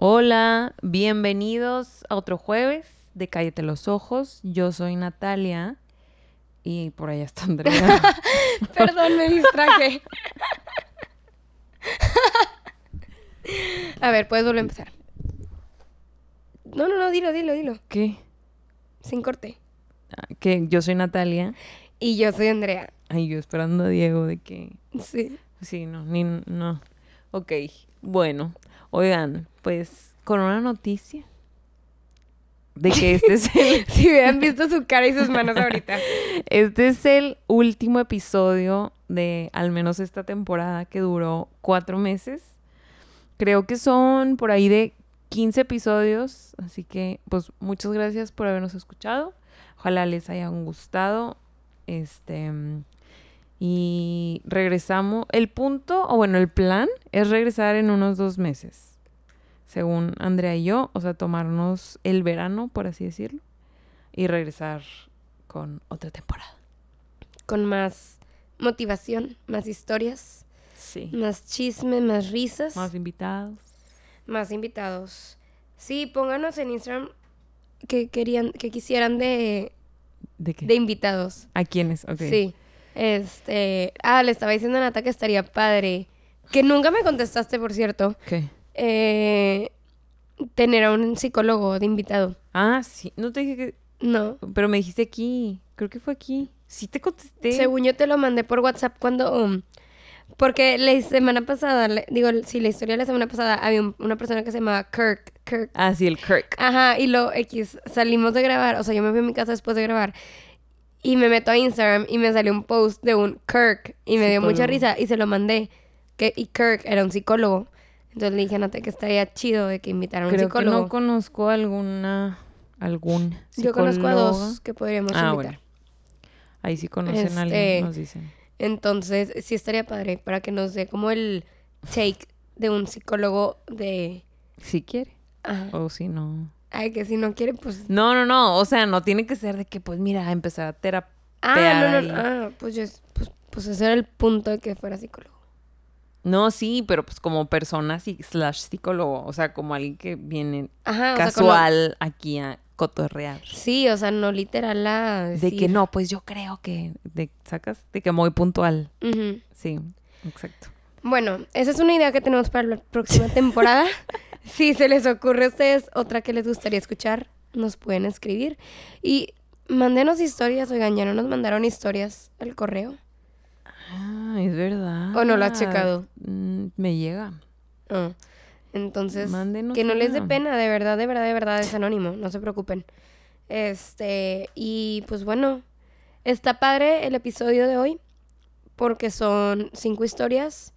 Hola, bienvenidos a otro jueves de Cállate los Ojos. Yo soy Natalia y por allá está Andrea. Perdón, me distraje. a ver, puedes volver a empezar. No, no, no, dilo, dilo, dilo. ¿Qué? Sin corte. Ah, Que yo soy Natalia. Y yo soy Andrea. Ay, yo esperando a Diego de que... Sí. Sí, no, ni... No. Ok, bueno. Oigan, pues con una noticia de que este es el... Si hubieran visto su cara y sus manos ahorita. Este es el último episodio de al menos esta temporada que duró cuatro meses. Creo que son por ahí de 15 episodios, así que pues muchas gracias por habernos escuchado. Ojalá les hayan gustado. Este y regresamos. El punto, o bueno, el plan es regresar en unos dos meses. Según Andrea y yo, o sea, tomarnos el verano, por así decirlo, y regresar con otra temporada. Con más motivación, más historias, Sí. más chisme, más risas, Más invitados. más invitados. Sí, pónganos en Instagram que querían, que quisieran de, ¿De qué? de invitados. ¿A quiénes? Ok. Sí. Este. Ah, le estaba diciendo a Nata que estaría padre. Que nunca me contestaste, por cierto. ¿Qué? eh, tener a un psicólogo de invitado. Ah, sí. No te dije que... No. Pero me dijiste aquí. Creo que fue aquí. Sí te contesté. Según yo te lo mandé por WhatsApp cuando. um, porque la semana pasada, le- digo, sí, la historia de la semana pasada, había un- una persona que se llamaba Kirk. Kirk. Ah, sí, el Kirk. Ajá, y lo X, salimos de grabar, o sea, yo me fui a mi casa después de grabar. Y me meto a Instagram y me salió un post de un Kirk. Y me dio mucha Psicólogo. risa y se lo mandé. Que, y Kirk era un psicólogo. Entonces le dije Nata que estaría chido de que invitara a un Creo que psicólogo. no conozco alguna... Algún Yo conozco a dos que podríamos Ah, invitar. bueno. Ahí sí conocen a alguien, Este, nos dicen. Entonces, sí estaría padre para que nos dé como el take de un psicólogo de... Si quiere. Ajá. O si no... Ay, que si no quiere, pues... No, no, no. O sea, no tiene que ser de que, pues, mira, empezar a terapiar Ah, no, no. Ah, pues, yo, pues, pues ese era el punto de que fuera psicólogo. No, sí, pero pues como persona sí, slash psicólogo. O sea, como alguien que viene Ajá, o sea, como- casual aquí a cotorrear. Sí, o sea, no literal a De que no, pues yo creo que... De, ¿Sacas? De que muy puntual. Sí, exacto. Bueno, esa es una idea que tenemos para la próxima temporada. si se les ocurre a ustedes otra que les gustaría escuchar, nos pueden escribir. Y mándenos historias, oigan, ya no nos mandaron historias al correo. Ah, es verdad. ¿O no lo has checado? Mm, me llega. Ah, Entonces, Mándenos que no les dé pena, de verdad, de verdad, de verdad, es anónimo, no se preocupen. Este, y pues bueno, está padre el episodio de hoy, porque son cinco historias.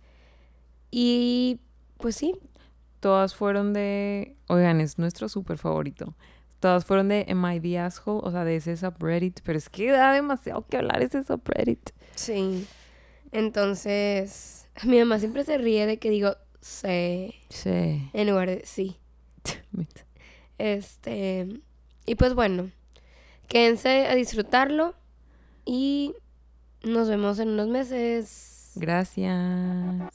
Y pues sí, Todas fueron de... Oigan, es nuestro súper favorito. Todas fueron de Am I the Asshole? O sea, de ese subreddit. Pero es que da demasiado que hablar ese subreddit. sí. Entonces, mi mamá siempre se ríe de que digo sí Sí. en lugar de sí. Este, y pues bueno, quédense a disfrutarlo y nos vemos en unos meses. Gracias.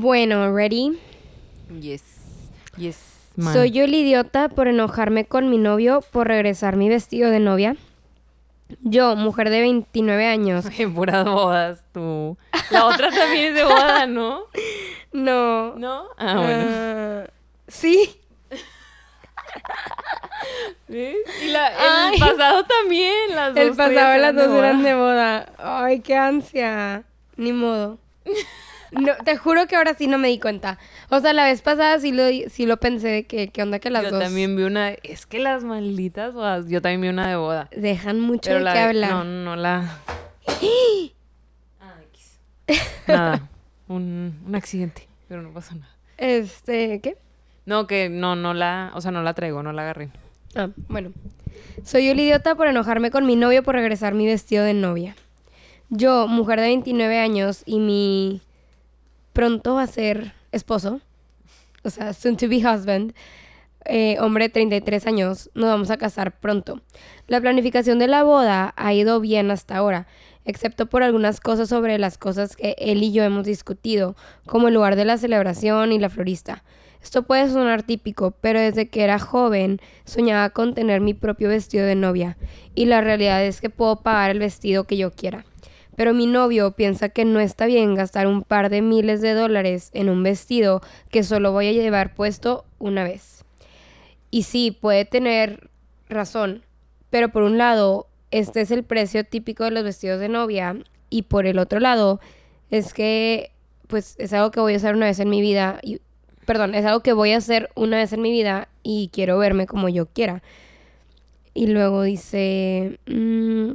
Bueno, ready. Yes. Yes. man. Soy yo el idiota por enojarme con mi novio por regresar mi vestido de novia. Yo, mujer de 29 años. En puras bodas, tú. La otra también es de boda, ¿no? No. ¿No? Ah, bueno. Ah, sí. ¿Ves? Y la, el Ay. pasado también, las dos. El pasado las dos eran de boda. Ay, qué ansia. Ni modo. No, te juro que ahora sí no me di cuenta. O sea, la vez pasada sí lo, sí lo pensé que, ¿qué onda que las yo dos también vi una. Es que las malditas bodas. Yo también vi una de boda. dejan mucho Pero de la qué de- hablar? No, no la. Ah, X. Nada. Un, un accidente. Pero no pasa nada. Este, ¿qué? No, que no, no la. O sea, no la traigo, no la agarré. Ah, bueno. Soy yo el idiota por enojarme con mi novio por regresar mi vestido de novia. Yo, mujer de 29 años y mi pronto a ser esposo, o sea, soon to be husband, eh, hombre de 33 años, nos vamos a casar pronto. La planificación de la boda ha ido bien hasta ahora, excepto por algunas cosas sobre las cosas que él y yo hemos discutido, como el lugar de la celebración y la florista. Esto puede sonar típico, pero desde que era joven soñaba con tener mi propio vestido de novia, y la realidad es que puedo pagar el vestido que yo quiera. Pero mi novio piensa que no está bien gastar un par de miles de dólares en un vestido que solo voy a llevar puesto una vez. Y sí, puede tener razón, pero por un lado, este es el precio típico de los vestidos de novia, y por el otro lado, es que pues es algo que voy a hacer una vez en mi vida y perdón, es algo que voy a hacer una vez en mi vida y quiero verme como yo quiera. Y luego dice, mm,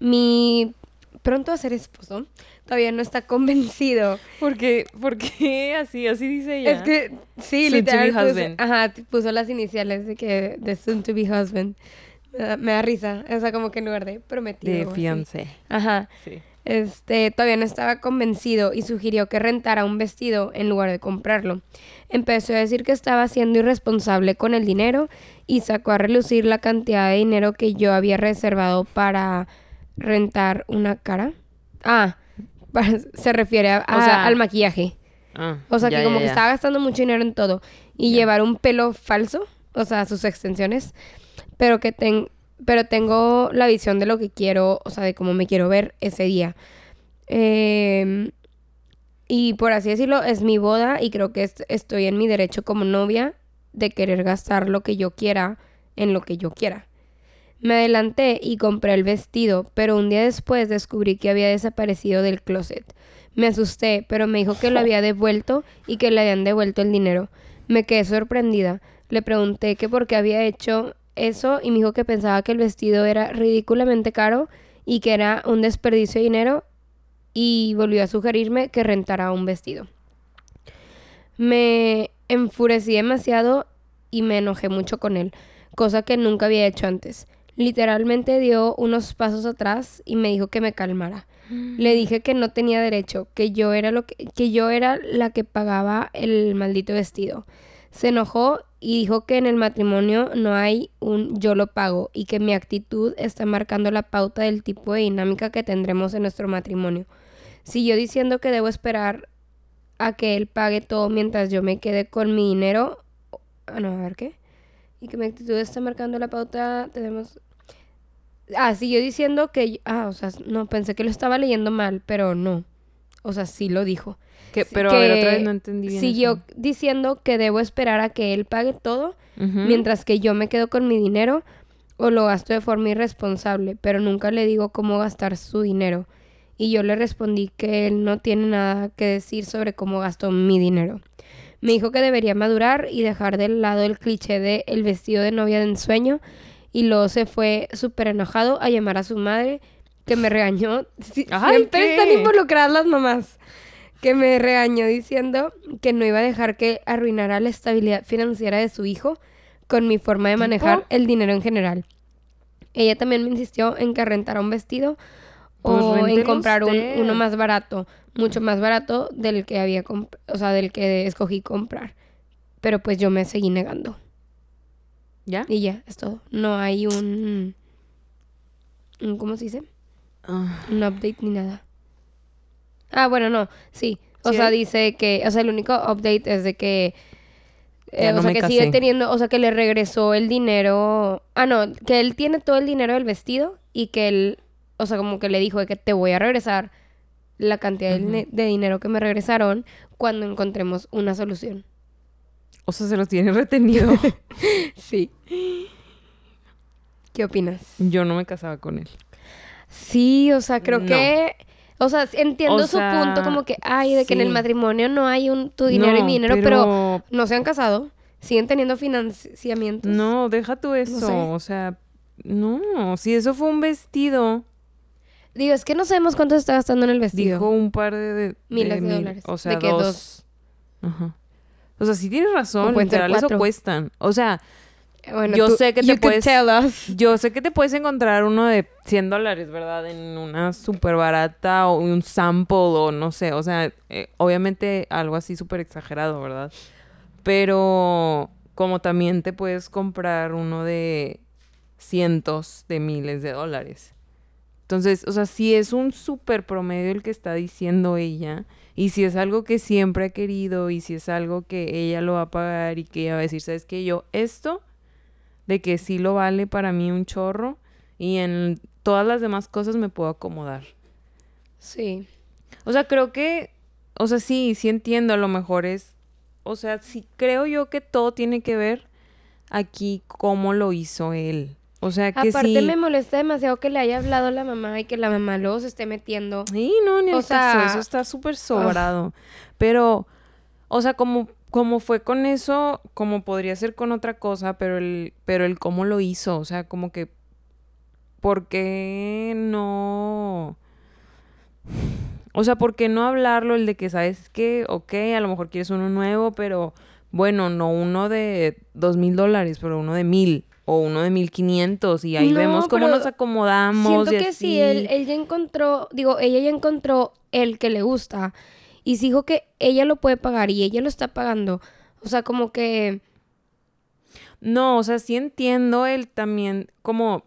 mi pronto a ser esposo todavía no está convencido. Porque, porque así, así dice ella. Es que, sí, Soon to be literal, puso, ajá, puso las iniciales de que, de soon to be husband. Me da, me da risa, o sea, como que en lugar de prometido. de fiancé. Ajá. Sí. Este, todavía no estaba convencido y sugirió que rentara un vestido en lugar de comprarlo. Empezó a decir que estaba siendo irresponsable con el dinero y sacó a relucir la cantidad de dinero que yo había reservado para rentar una cara. Ah, se refiere a- a- sea, al maquillaje. Ah, O sea, ya, que como ya, que estaba gastando mucho dinero en todo. Y llevar un pelo falso, o sea, sus extensiones. Pero que ten- pero tengo la visión de lo que quiero, o sea, de cómo me quiero ver ese día. Em, y por así decirlo, es mi boda y creo que est- estoy en mi derecho como novia de querer gastar lo que yo quiera en lo que yo quiera. Me adelanté y compré el vestido, pero un día después descubrí que había desaparecido del closet. Me asusté, pero me dijo que lo había devuelto y que le habían devuelto el dinero. Me quedé sorprendida. Le pregunté que por qué había hecho eso y me dijo que pensaba que el vestido era ridículamente caro y que era un desperdicio de dinero y volvió a sugerirme que rentara un vestido. Me enfurecí demasiado y me enojé mucho con él, cosa que nunca había hecho antes. Literalmente dio unos pasos atrás y me dijo que me calmara. Le dije que no tenía derecho, que yo era lo que, que yo era la que pagaba el maldito vestido. Se enojó y dijo que en el matrimonio no hay un yo lo pago y que mi actitud está marcando la pauta del tipo de dinámica que tendremos en nuestro matrimonio. Siguió diciendo que debo esperar a que él pague todo mientras yo me quede con mi dinero. Ah, no, a ver qué. Y que mi actitud está marcando la pauta. Tenemos. Ah, siguió diciendo que. Ah, o sea, no, pensé que lo estaba leyendo mal, pero no. O sea, sí lo dijo. Que- pero a ver, otra vez no entendí bien Siguió eso. diciendo que debo esperar a que él pague todo mientras que yo me quedo con mi dinero o lo gasto de forma irresponsable, pero nunca le digo cómo gastar su dinero. Y yo le respondí que él no tiene nada que decir sobre cómo gasto mi dinero. Me dijo que debería madurar y dejar de lado el cliché de el vestido de novia de ensueño y luego se fue súper enojado a llamar a su madre que me regañó. Si- Ay, Siempre ¿qué? están involucradas las mamás. Que me regañó diciendo que no iba a dejar que arruinara la estabilidad financiera de su hijo con mi forma de manejar ¿Tipo? el dinero en general. Ella también me insistió en que rentara un vestido Pues o en comprar un- uno más barato, mucho más barato del que había, o sea, del que escogí comprar. Pero pues yo me seguí negando. ¿Ya? Y ya, es todo. No hay un, un ¿cómo se dice? Ah, Un update ni nada. Ah, bueno, no, sí. O ¿Sí sea, dice que, o sea, el único update es de que, eh, o no sea, que casé. sigue teniendo, o sea, que le regresó el dinero. Ah, no, que él tiene todo el dinero del vestido y que él, o sea, como que le dijo de que te voy a regresar la cantidad de dine- de dinero que me regresaron cuando encontremos una solución. o sea, se los tiene retenido. Sí. ¿Qué opinas? Yo no me casaba con él. Sí, o sea, creo No. que... O sea, entiendo O su punto como que, ay, de que en el matrimonio no hay un tu dinero y No, mi dinero, pero... no se han casado, siguen teniendo financiamientos. No, deja tú eso. sé. O sea, no. Si eso fue un vestido, Digo, es que no sabemos cuánto se está gastando en el vestido. dijo un par de... de- Miles de mil- dólares. O sea, De que dos. Ajá. O sea, sí tienes razón. Literal, eso cuestan. O sea, Bueno, Yo tú- sé que te puedes-. Yo sé que te puedes encontrar uno de 100 dólares, ¿verdad? En una súper barata o un sample o no sé. O sea, eh, obviamente algo así súper exagerado, ¿verdad? Pero como también te puedes comprar uno de cientos de miles de dólares. Entonces, o sea, si es un súper promedio el que está diciendo ella, y si es algo que siempre ha querido, y si es algo que ella lo va a pagar y que ella va a decir, ¿sabes qué? Yo, esto de que sí lo vale para mí un chorro y en todas las demás cosas me puedo acomodar. Sí. O sea, creo que, o sea, sí, sí entiendo, a lo mejor es, o sea, sí creo yo que todo tiene que ver aquí cómo lo hizo él. O sea, que Aparte sí. me molesta demasiado que le haya hablado a la mamá y que la mamá luego se esté metiendo. Sí, no, ni O el caso, eso está súper sobrado. Pero, o sea, como, como fue con eso, como podría ser con otra cosa, pero el, pero el cómo lo hizo, o sea, como que, ¿por qué no? O sea, ¿por qué no hablarlo? El de que, ¿sabes qué? Ok, a lo mejor quieres uno nuevo, pero bueno, no uno de dos mil dólares, pero uno de mil o uno de mil quinientos y ahí No, vemos cómo nos acomodamos. Siento y que sí, él, él ya encontró, digo, ella ya encontró el que le gusta. Y dijo que ella lo puede pagar y ella lo está pagando. O sea, como que... No, o sea, sí entiendo el también, como,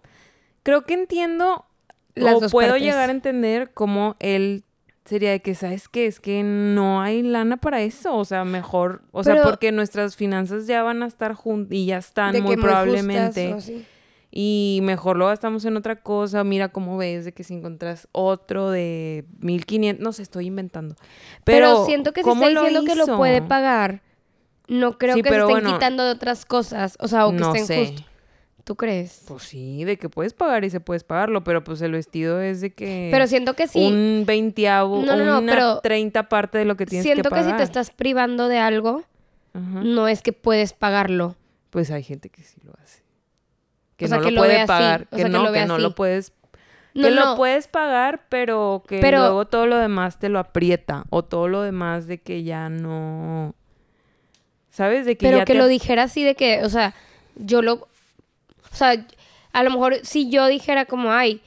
creo que entiendo, Las o dos puedo partes. llegar a entender cómo él sería de que, ¿sabes qué? Es que no hay lana para eso, o sea, mejor, o sea, porque nuestras finanzas ya van a estar juntas y ya están muy probablemente, justas y mejor lo gastamos en otra cosa, mira cómo ves de que si encuentras otro de 1500, no sé, estoy inventando. Pero, Pero, siento que si ¿cómo está diciendo que lo puede pagar, no creo Sí, que se estén bueno, quitando de otras cosas. O sea, o que no estén sé. justo. ¿Tú crees? Pues sí, de que puedes pagar y se puedes pagarlo, pero pues el vestido es de que... Pero siento que sí. Un veintiavo No, no, no, una pero treinta parte de lo que tienes siento que que, pagar. si te estás privando de algo, Ajá. no es que puedes pagarlo. Pues hay gente que sí lo hace. Que O sea, no que lo puede pagar. o que sea, que no, lo que no lo puedes... Que no. lo puedes pagar, pero que Pero- luego todo lo demás te lo aprieta. O todo lo demás de que ya no... ¿Sabes? De que Pero ya que te- lo dijera así de que, o sea, yo lo... O sea, a lo mejor si yo dijera como, ay,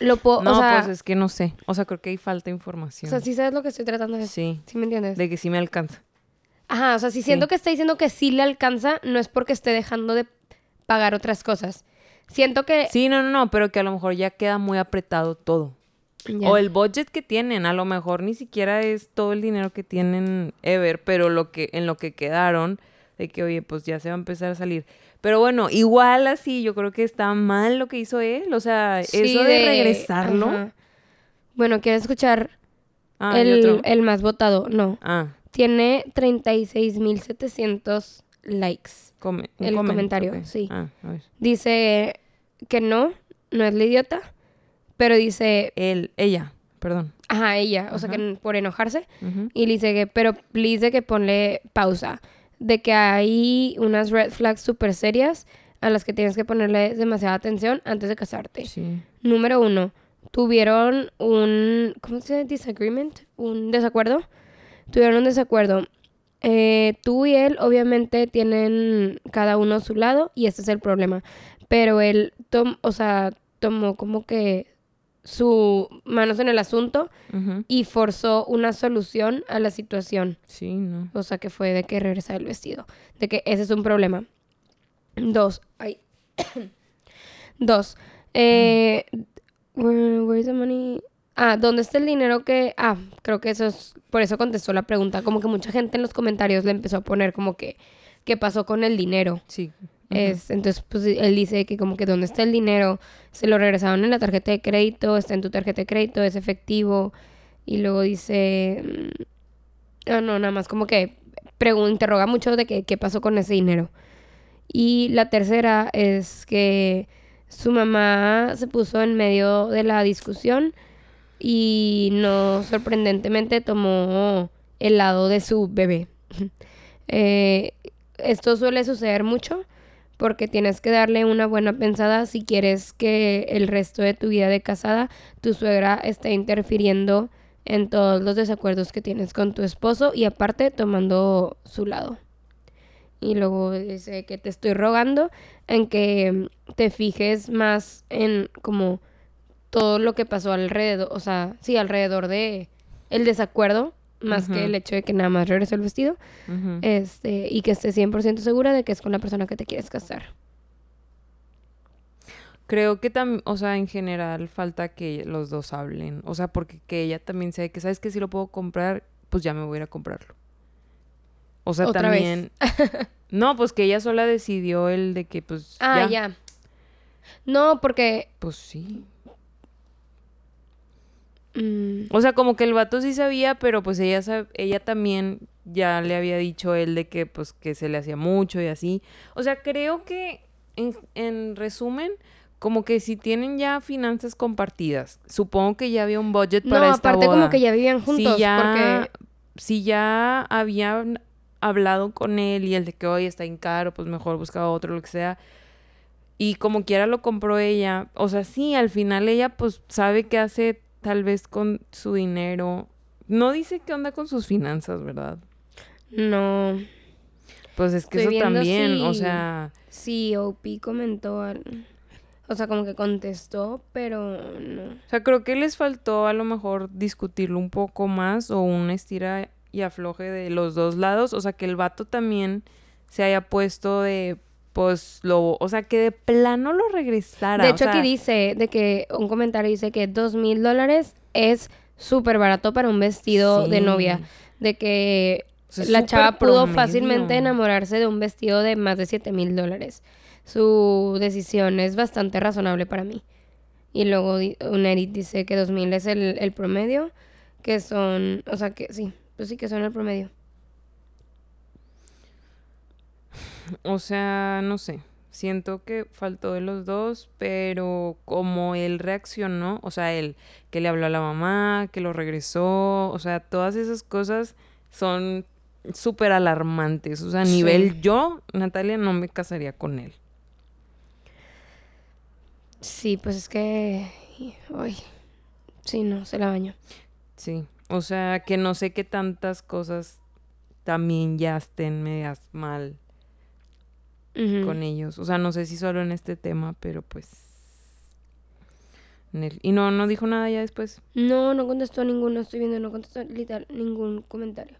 lo puedo... No, o sea, pues es que no sé. O sea, creo que hay falta de o información. sea, sí sabes lo que estoy tratando de decir. Sí. ¿Sí me entiendes? De que sí me alcanza. Ajá, o sea, si siento que está diciendo que sí le alcanza, no es porque esté dejando de pagar otras cosas. Siento que... Sí, no, no, no, pero que a lo mejor ya queda muy apretado todo. O el budget que tienen, a lo mejor ni siquiera es todo el dinero que tienen ever, pero lo que en lo que quedaron de que oye, pues ya se va a empezar a salir. Pero bueno, igual así yo creo que está mal lo que hizo él, o sea, Sí, eso de, regresarlo. ajá. Bueno, ¿quieres escuchar Ah, ¿y el, el más votado? No. Ah, Tiene 36.700 likes. come- el comment, comentario, sí. Ah, a ver. Dice que no, no es la idiota, pero dice, Él, ella, perdón. ajá, ella, o sea, que por enojarse, y le dice que, pero please de que ponle pausa, de que hay unas red flags súper serias a las que tienes que ponerle demasiada atención antes de casarte. Sí. Número uno, tuvieron un, ¿cómo se dice? Disagreement, un desacuerdo. Tuvieron un desacuerdo. Eh, tú y él obviamente tienen cada uno su lado y este es el problema. Pero él, tom- o sea, tomó como que su manos en el asunto y forzó una solución a la situación. Sí, no. O sea, que fue de que regresar el vestido. De que ese es un problema. Dos. Ay. Dos. Eh, where- where's the money? Ah, ¿dónde está el dinero que...? Ah, creo que eso es... Por eso contestó la pregunta. Como que mucha gente en los comentarios le empezó a poner como que... ¿Qué pasó con el dinero? Sí. Entonces, pues él dice que como que dónde está el dinero, se lo regresaron en la tarjeta de crédito, está en tu tarjeta de crédito, es efectivo. Y luego dice, mm, ah, no, nada más como que interroga mucho de que, qué pasó con ese dinero. Y la tercera es que su mamá se puso en medio de la discusión y no sorprendentemente tomó el lado de su bebé. Eh, esto suele suceder mucho porque tienes que darle una buena pensada si quieres que el resto de tu vida de casada tu suegra esté interfiriendo en todos los desacuerdos que tienes con tu esposo y aparte tomando su lado. Y luego dice que te estoy rogando en que te fijes más en como todo lo que pasó alrededor, o sea, sí, alrededor de el desacuerdo, más que el hecho de que nada más regresó el vestido, este, y que estés 100% segura de que es con la persona que te quieres casar. Creo que también, o sea, en general falta que los dos hablen. O sea, porque que ella también sabe que, ¿sabes que Si lo puedo comprar, pues ya me voy a ir a comprarlo. O sea, también... no, pues que ella sola decidió el de que, pues... Ah, ya. No, porque... Pues sí. Mm. O sea, como que el vato sí sabía, pero pues ella, ella también ya le había dicho él de que, pues, que se le hacía mucho y así. O sea, creo que, en, en resumen, como que si tienen ya finanzas compartidas, supongo que ya había un budget para no, aparte como que ya vivían juntos, si ya, Si ya habían hablado con él y el de que hoy está en caro, pues mejor buscaba otro, lo que sea. Y como quiera lo compró ella. O sea, sí, al final ella pues sabe qué hace tal vez con su dinero. No dice qué onda con sus finanzas, ¿verdad? No. Pues es que eso también, o sea... Sí, OP comentó... O sea, como que contestó, pero no. O sea, creo que les faltó a lo mejor discutirlo un poco más o un estira y afloje de los dos lados. O sea, que el vato también se haya puesto de, pues, lo... O sea, que de plano lo regresara. De hecho, aquí dice, de que un comentario dice que dos mil dólares es súper barato para un vestido de novia. De que la chava pudo fácilmente enamorarse de un vestido de más de siete mil dólares su decisión es bastante razonable para mí. Y luego Unerit dice que 2000 es el, el promedio, que son, o sea que sí, pues sí que son el promedio. O sea, no sé. Siento que faltó de los dos, pero como él reaccionó, o sea, él que le habló a la mamá, que lo regresó, o sea, todas esas cosas son súper alarmantes. O sea, a nivel yo, Natalia, no me casaría con él. Sí, pues es que. Ay. Sí, no, se la baño. Sí. O sea, que no sé qué tantas cosas también ya estén medias mal con ellos. O sea, no sé si solo en este tema, pero pues. Y no, no dijo nada ya después. No, no contestó ninguno. Estoy viendo, no contestó literal ningún comentario.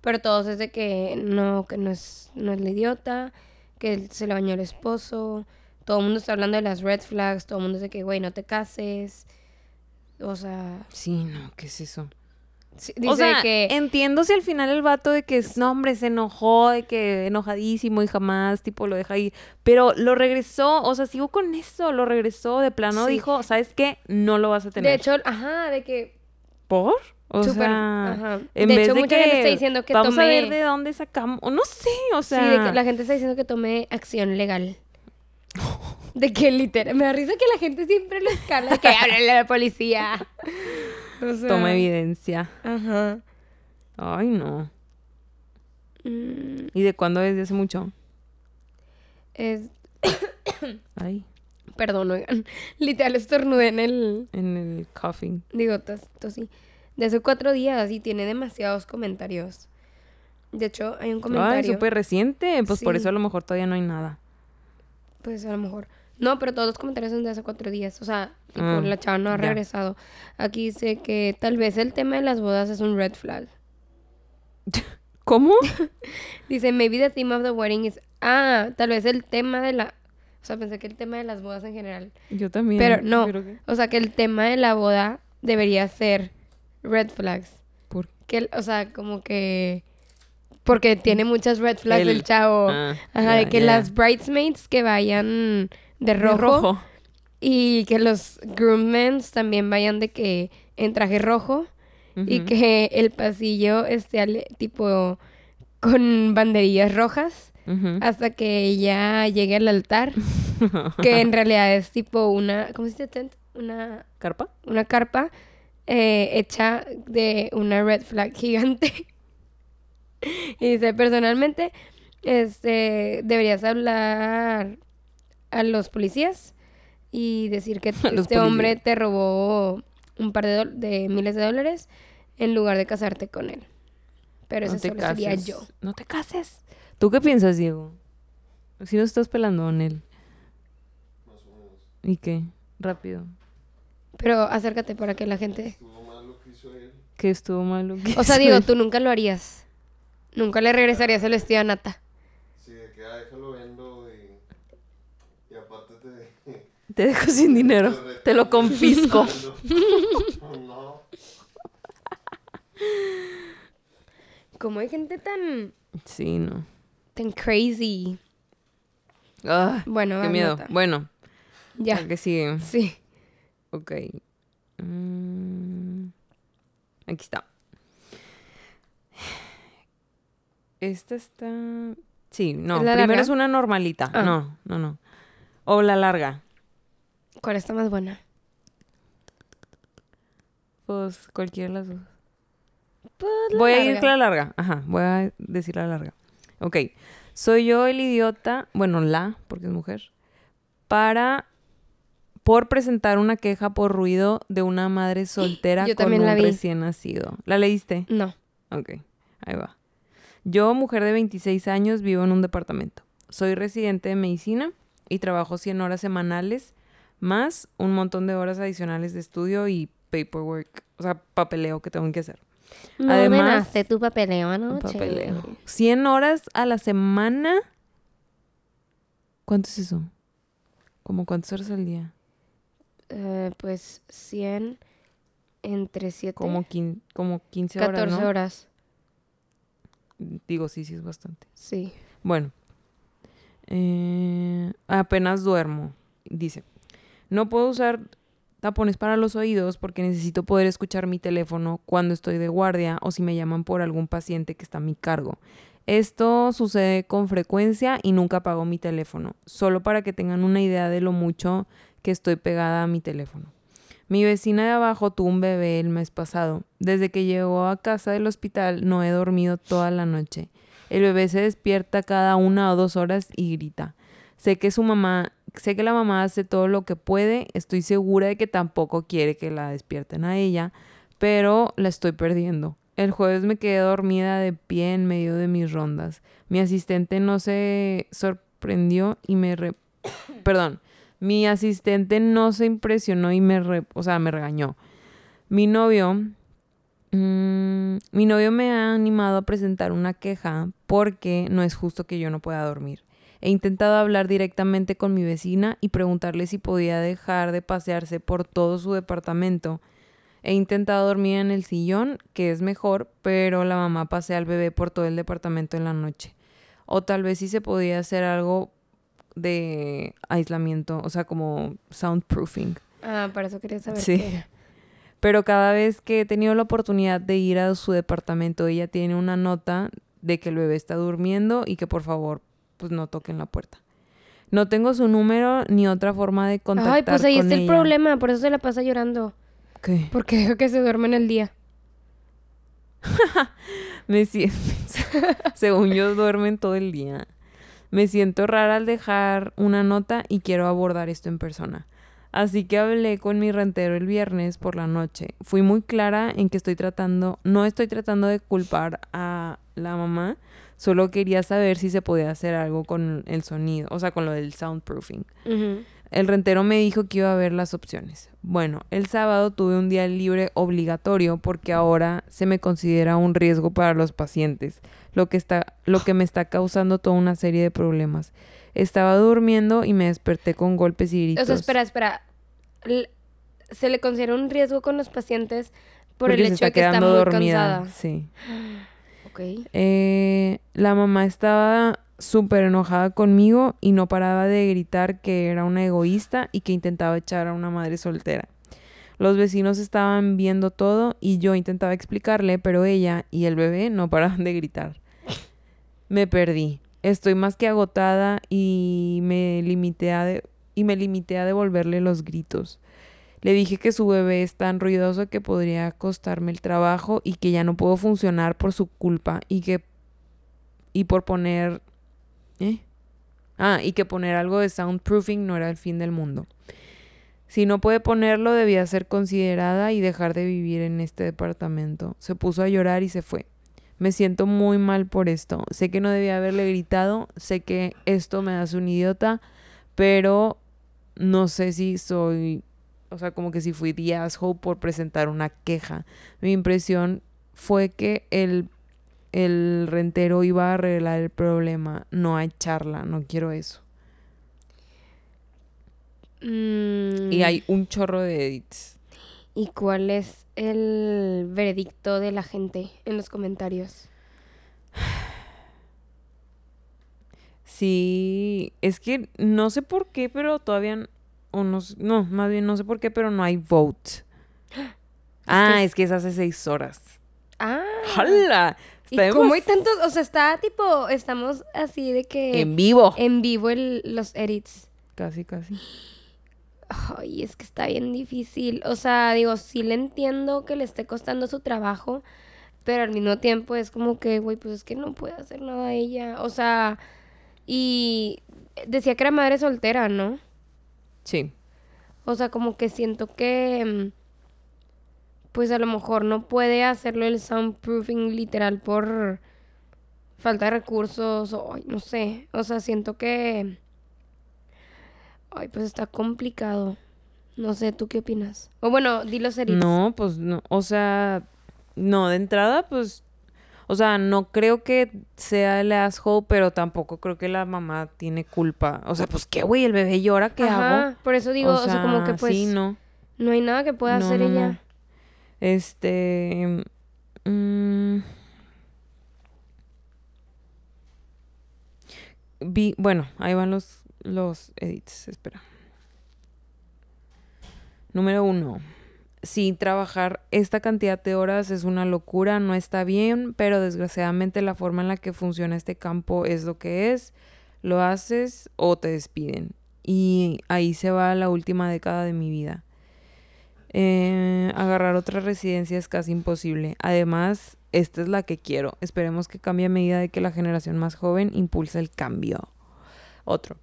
Pero todos es de que no, que no es, no es la idiota, que se le bañó el esposo, todo el mundo está hablando de las red flags, todo el mundo dice que, güey, no te cases. O sea... Sí, no, ¿qué es eso? Dice o sea, que... entiendo si al final el vato de que, no, hombre, se enojó, de que enojadísimo y jamás, tipo, lo deja ahí. Pero lo regresó, o sea, sigo con eso, lo regresó, de plano dijo, ¿sabes qué? No lo vas a tener. De hecho, ajá, de que... ¿Por? O sea, ajá. en de vez hecho, de mucha que gente está diciendo que vamos a ver de dónde sacamos, no sé, o sea... Sí, de que la gente está diciendo que tome acción legal. De que literal, me da risa que la gente siempre lo escala, que háblale a la policía. Toma evidencia. Ajá. Ay, no. Mm. ¿Y de cuándo es? ¿De hace mucho? Es... Ay. Perdón, oigan. Literal estornudé en el... En el coughing. Digo, tosí. De hace cuatro días y tiene demasiados comentarios. De hecho, hay un comentario... Ay, súper reciente. Pues por eso a lo mejor todavía no hay nada. Pues a lo mejor. No, pero todos los comentarios son de hace cuatro días. O sea, ah, la chava no ha regresado. Aquí dice que tal vez el tema de las bodas es un red flag. ¿Cómo? dice, maybe the theme of the wedding is... Ah, tal vez el tema de la... O sea, pensé que el tema de las bodas en general. Yo también. Pero no. O sea, que el tema de la boda debería ser red flags. ¿Por qué? O sea, como que... Porque tiene muchas red flags el, chavo. Ah, Ajá, de que las bridesmaids que vayan de rojo, Y que los groommen también vayan de que en traje rojo. Y que el pasillo esté tipo con banderillas rojas. Hasta que ella llegue al altar. que en realidad es tipo una. ¿Cómo se dice? Una. ¿Carpa? Una carpa. Eh, hecha de una red flag gigante. y dice, personalmente, este, deberías hablar a los policías y decir que este hombre te robó un par de, de, miles de dólares en lugar de casarte con él. Pero no te solo sería cases. yo. No te cases. ¿Tú qué piensas, Diego? Si no estás pelando con él. Más o menos. ¿Y qué? Rápido. Pero acércate para que la gente... Estuvo mal lo que hizo él. Que estuvo malo. que O sea, él. tú nunca lo harías. Nunca le regresarías el vestido a Nata. Sí, de que, ah, déjalo vendo y... Y aparte te... Dejo sin dinero. Te lo confisco. Como hay gente tan... Sí, no. tan crazy. Ah, Bueno, qué miedo. Bueno, Ya. ¿a qué sigue? Sí. Ok. Mm, aquí está. Esta está... Sí, no. ¿Es la Primero larga? es una normalita. Ah. No, no, no. O la larga. ¿Cuál está más buena? Pues cualquiera de las dos. Pues la Voy a ir con la larga. Ajá, voy a decir la larga. Ok. Soy yo el idiota, bueno, la, porque es mujer, para por presentar una queja por ruido de una madre soltera Yo con la un vi. recién nacido. ¿La leíste? No. Ok, ahí va. Yo, mujer de 26 años, vivo en un departamento. Soy residente de medicina y trabajo 100 horas semanales, más un montón de horas adicionales de estudio y paperwork, o sea, papeleo que tengo que hacer. No Además- ordenaste tu papeleo anoche. papeleo. 100 horas a la semana. ¿Cuánto es eso? ¿Como cuántas horas al día? Eh, pues 100 entre 7. Como, quin- como 15 14 horas, ¿no? horas. Digo, sí, sí es bastante. Sí. Bueno, eh, apenas duermo, dice. No puedo usar tapones para los oídos porque necesito poder escuchar mi teléfono cuando estoy de guardia o si me llaman por algún paciente que está a mi cargo. Esto sucede con frecuencia y nunca apago mi teléfono, solo para que tengan una idea de lo mucho que estoy pegada a mi teléfono. Mi vecina de abajo tuvo un bebé el mes pasado. Desde que llegó a casa del hospital no he dormido toda la noche. El bebé se despierta cada una o dos horas y grita. Sé que su mamá, sé que la mamá hace todo lo que puede, estoy segura de que tampoco quiere que la despierten a ella, pero la estoy perdiendo. El jueves me quedé dormida de pie en medio de mis rondas. Mi asistente no se sorprendió y me re- perdón, mi asistente no se impresionó y me re- o sea, me regañó. Mi novio mm, mi novio me ha animado a presentar una queja porque no es justo que yo no pueda dormir. He intentado hablar directamente con mi vecina y preguntarle si podía dejar de pasearse por todo su departamento. He intentado dormir en el sillón, que es mejor, pero la mamá pasea al bebé por todo el departamento en la noche. O tal vez sí se podía hacer algo de aislamiento, o sea, como soundproofing. Ah, para eso quería saber Sí. qué. Pero cada vez que he tenido la oportunidad de ir a su departamento, ella tiene una nota de que el bebé está durmiendo y que por favor, pues no toquen la puerta. No tengo su número ni otra forma de contactar Ay, pues ahí con está el problema. Por eso se la pasa llorando. ¿Qué? Porque deja que se duerme en el día. Me siento, según yo duermen todo el día. Me siento rara al dejar una nota y quiero abordar esto en persona. Así que hablé con mi rentero el viernes por la noche. Fui muy clara en que estoy tratando, no estoy tratando de culpar a la mamá, solo quería saber si se podía hacer algo con el sonido, o sea, con lo del soundproofing. El rentero me dijo que iba a ver las opciones. Bueno, el sábado tuve un día libre obligatorio porque ahora se me considera un riesgo para los pacientes, lo que está lo que me está causando toda una serie de problemas. Estaba durmiendo y me desperté con golpes y gritos. O sea, espera, espera. Se le considera un riesgo con los pacientes por porque el hecho de que está muy dormida. cansada. Sí. Eh, la mamá estaba súper enojada conmigo y no paraba de gritar que era una egoísta y que intentaba echar a una madre soltera. Los vecinos estaban viendo todo y yo intentaba explicarle, pero ella y el bebé no paraban de gritar. Me perdí. Estoy más que agotada y me limité a, y me limité a devolverle los gritos. Le dije que su bebé es tan ruidoso que podría costarme el trabajo y que ya no puedo funcionar por su culpa y que y por poner ¿eh? Ah, y que poner algo de soundproofing no era el fin del mundo. Si no puede ponerlo, debía ser considerada y dejar de vivir en este departamento. Se puso a llorar y se fue. Me siento muy mal por esto. Sé que no debía haberle gritado, sé que esto me hace un idiota, pero no sé si soy, o sea, como que si fui the asshole por presentar una queja. Mi impresión fue que el, el rentero iba a arreglar el problema, no a echarla, no quiero eso. Mm, Y hay un chorro de edits. ¿Y cuál es el veredicto de la gente en los comentarios? Sí, es que no sé por qué, pero todavía, o no, más bien no sé por qué, pero no hay vote. Ah, es- es que es hace seis horas. Ah. ¡Hala! ¿Y Está cómo hay tantos? O sea, está tipo, estamos así de que En vivo. en vivo el- los edits. Casi, casi. Ay, es que está bien difícil. O sea, digo, sí le entiendo que le esté costando su trabajo, pero al mismo tiempo es como que, güey, pues es que no puede hacer nada ella. O sea, y decía que era madre soltera, ¿no? Sí. O sea, como que siento que, mm, pues a lo mejor no puede hacerlo el soundproofing literal por falta de recursos o no sé. O sea, siento que, ay, pues está complicado. No sé, ¿tú qué opinas? O bueno, di los edits. No, pues no. O sea, no, de entrada, pues. O sea, no creo que sea el asshole, pero tampoco creo que la mamá tiene culpa. O sea, pues qué, güey, el bebé llora, ¿qué hago? Por eso digo, o sea, como que pues Sí, no. no hay nada que pueda No, hacer no, ella. no. Este. mm, vi, bueno, ahí van los, los edits. Espera. Número uno. Sí, trabajar esta cantidad de horas es una locura, no está bien, pero desgraciadamente la forma en la que funciona este campo es lo que es. Lo haces o te despiden. Y ahí se va la última década de mi vida. Eh, agarrar otra residencia es casi imposible. Además, esta es la que quiero. Esperemos que cambie a medida de que la generación más joven impulsa el cambio. Otro.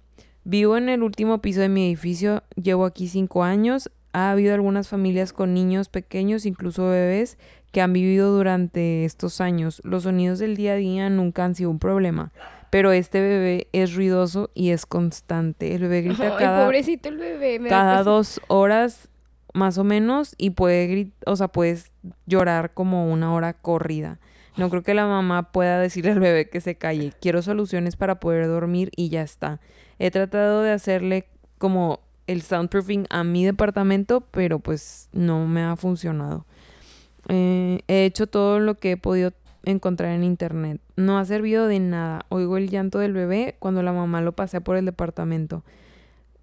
Vivo en el último piso de mi edificio. Llevo aquí cinco años. Ha habido algunas familias con niños pequeños, incluso bebés, que han vivido durante estos años. Los sonidos del día a día nunca han sido un problema. Pero este bebé es ruidoso y es constante. El bebé grita cada pobrecito el bebé. me cada dos horas más o menos y puede gritar, o sea, puedes llorar como una hora corrida. No creo que la mamá pueda decirle al bebé que se calle. Quiero soluciones para poder dormir y ya está. He tratado de hacerle como el soundproofing a mi departamento, pero pues no me ha funcionado. Eh, he hecho todo lo que he podido encontrar en internet. No ha servido de nada. Oigo el llanto del bebé cuando la mamá lo pasea por el departamento.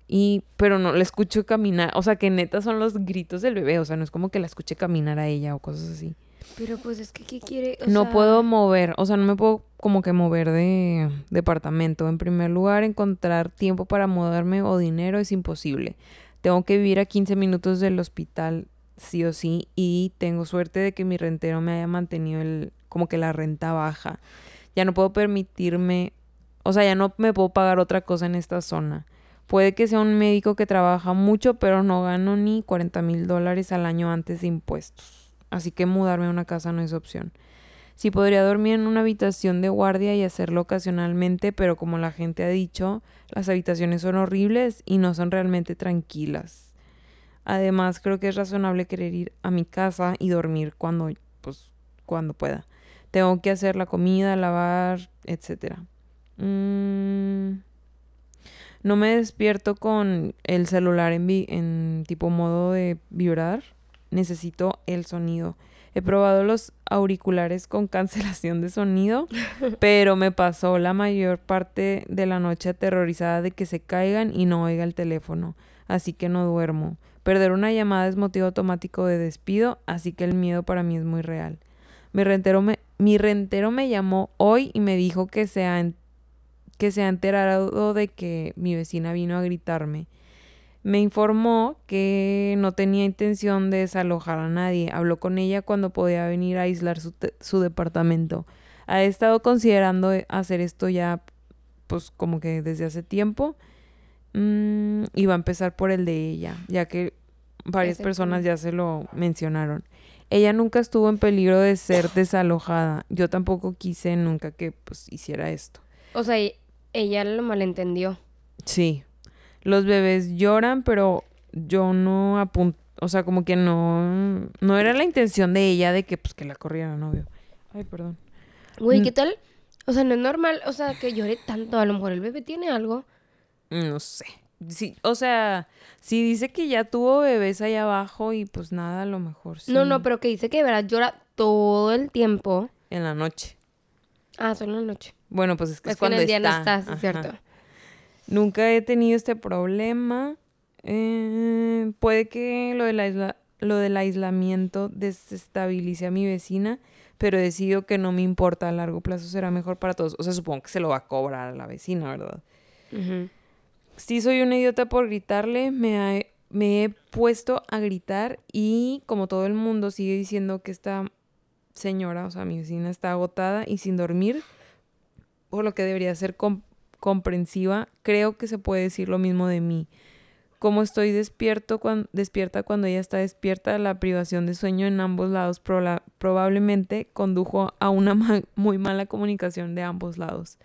Y, pero no la escucho caminar. O sea, que neta son los gritos del bebé. O sea, no es como que la escuche caminar a ella o cosas así. Pero pues es que, ¿qué quiere? O no sea, puedo mover. O sea, no me puedo como que mover de departamento. En primer lugar, encontrar tiempo para mudarme o dinero es imposible. Tengo que vivir a 15 minutos del hospital, sí o sí. Y tengo suerte de que mi rentero me haya mantenido el, como que la renta baja. Ya no puedo permitirme, o sea, ya no me puedo pagar otra cosa en esta zona. Puede que sea un médico que trabaja mucho, pero no gano ni 40 mil dólares al año antes de impuestos. Así que mudarme a una casa no es opción. Sí podría dormir en una habitación de guardia y hacerlo ocasionalmente, pero como la gente ha dicho, las habitaciones son horribles y no son realmente tranquilas. Además, creo que es razonable querer ir a mi casa y dormir cuando, pues, cuando pueda. Tengo que hacer la comida, lavar, etcétera. Mm, no me despierto con el celular en, en tipo modo de vibrar. Necesito el sonido. He probado los auriculares con cancelación de sonido, pero me pasó la mayor parte de la noche aterrorizada de que se caigan y no oiga el teléfono, así que no duermo. Perder una llamada es motivo automático de despido, así que el miedo para mí es muy real. Mi rentero me, mi rentero me llamó hoy y me dijo que se ha, que se ha enterado de que mi vecina vino a gritarme. Me informó que no tenía intención de desalojar a nadie. Habló con ella cuando podía venir a aislar su, departamento. Ha estado considerando hacer esto ya, pues como que desde hace tiempo. Mm, y va a empezar por el de ella, ya que varias personas ya se lo mencionaron. Ella nunca estuvo en peligro de ser desalojada. Yo tampoco quise nunca que pues hiciera esto. O sea, ella lo malentendió. Sí. Los bebés lloran, pero yo no apunto, o sea, como que no no era la intención de ella de que pues que la corriera, novio. Ay, perdón. Güey, Mm. ¿qué tal? O sea, no es normal, o sea, que llore tanto. A lo mejor el bebé tiene algo. No sé. Sí, o sea, si dice que ya tuvo bebés ahí abajo y pues nada, a lo mejor sí. No, no, pero que dice que de verdad llora todo el tiempo. En la noche. Ah, solo en la noche. Bueno, pues es que es, Es que en el día no está. estás, Ajá. cierto. Nunca he tenido este problema. Eh, puede que lo, del aisla- lo del aislamiento desestabilice a mi vecina, pero decido que no me importa. A largo plazo será mejor para todos. O sea, supongo que se lo va a cobrar a la vecina, ¿verdad? Sí, soy una idiota por gritarle. Me, ha- me he puesto a gritar y como todo el mundo sigue diciendo que esta señora, o sea, mi vecina está agotada y sin dormir, por lo que debería ser comprensiva, creo que se puede decir lo mismo de mí. Como estoy despierto despierta cuando ella está despierta, la privación de sueño en ambos lados probablemente condujo a una ma- muy mala comunicación de ambos lados.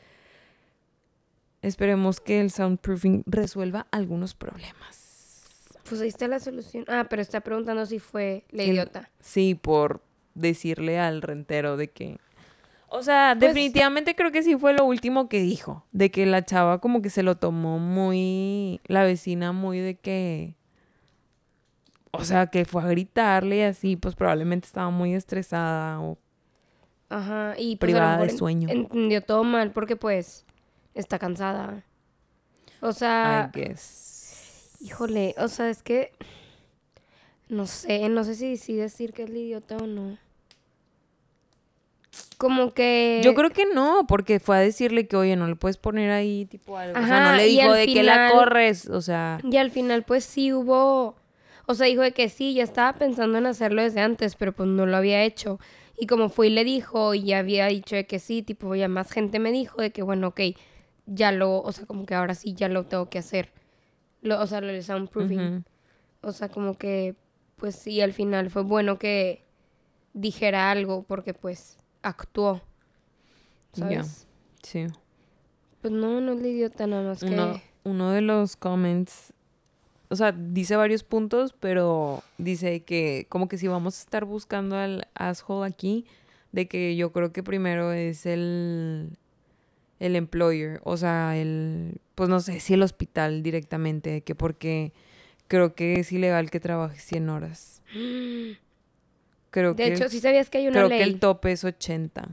Esperemos que el soundproofing resuelva algunos problemas. Pues ahí está la solución. Ah, pero está preguntando si fue la El- idiota. Sí, por decirle al rentero de que... O sea, Pues- definitivamente creo que sí fue lo último que dijo. De que la chava como que se lo tomó muy... La vecina muy de que... O sea, que fue a gritarle y así, pues probablemente estaba muy estresada o... Ajá, y pues Privada de sueño. entendió todo mal porque pues está cansada. O sea, I guess. híjole, o sea, es que no sé, no sé si, si decir que es la idiota o no. Como que Yo creo que no, porque fue a decirle que, oye, no le puedes poner ahí tipo algo. o sea, no Ajá, le dijo de que la final- corres, o sea... Y al final, pues sí hubo. O sea, dijo de que sí, ya estaba pensando en hacerlo desde antes, pero pues no lo había hecho. Y como fue y le dijo, y ya había dicho de que sí, tipo, ya más gente me dijo de que, bueno, ok, ya lo. O sea, como que ahora sí ya lo tengo que hacer. Lo, o sea, lo del soundproofing. ujú. O sea, como que, pues sí, al final fue bueno que dijera algo, porque pues actuó. ¿Sabes? Sí. Pues no, no es la idiota, nada más que. uno, uno de los comments, o sea, dice varios puntos, pero dice que como que si vamos a estar buscando al asshole aquí, de que yo creo que primero es el, el employer, o sea, el, pues no sé si el hospital directamente, de que porque creo que es ilegal que trabaje 100 horas. Creo De que, hecho, sí sabías que hay una creo ley. que el tope es 80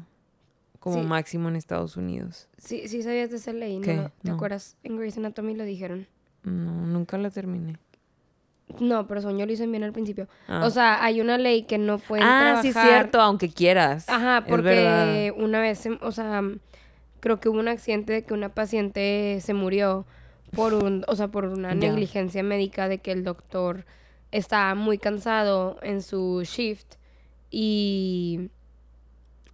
como Sí. máximo en Estados Unidos. Sí, sí sabías de esa ley. ¿no? ¿Te No. acuerdas? En Grey's Anatomy lo dijeron. No, nunca la terminé. No, pero yo lo hice bien al principio. Ah. O sea, hay una ley que no pueden ah, sí, trabajar. cierto, aunque quieras. Ajá, porque una vez, o sea, creo que hubo un accidente de que una paciente se murió por un, o sea, por una negligencia médica de que el doctor estaba muy cansado en su shift y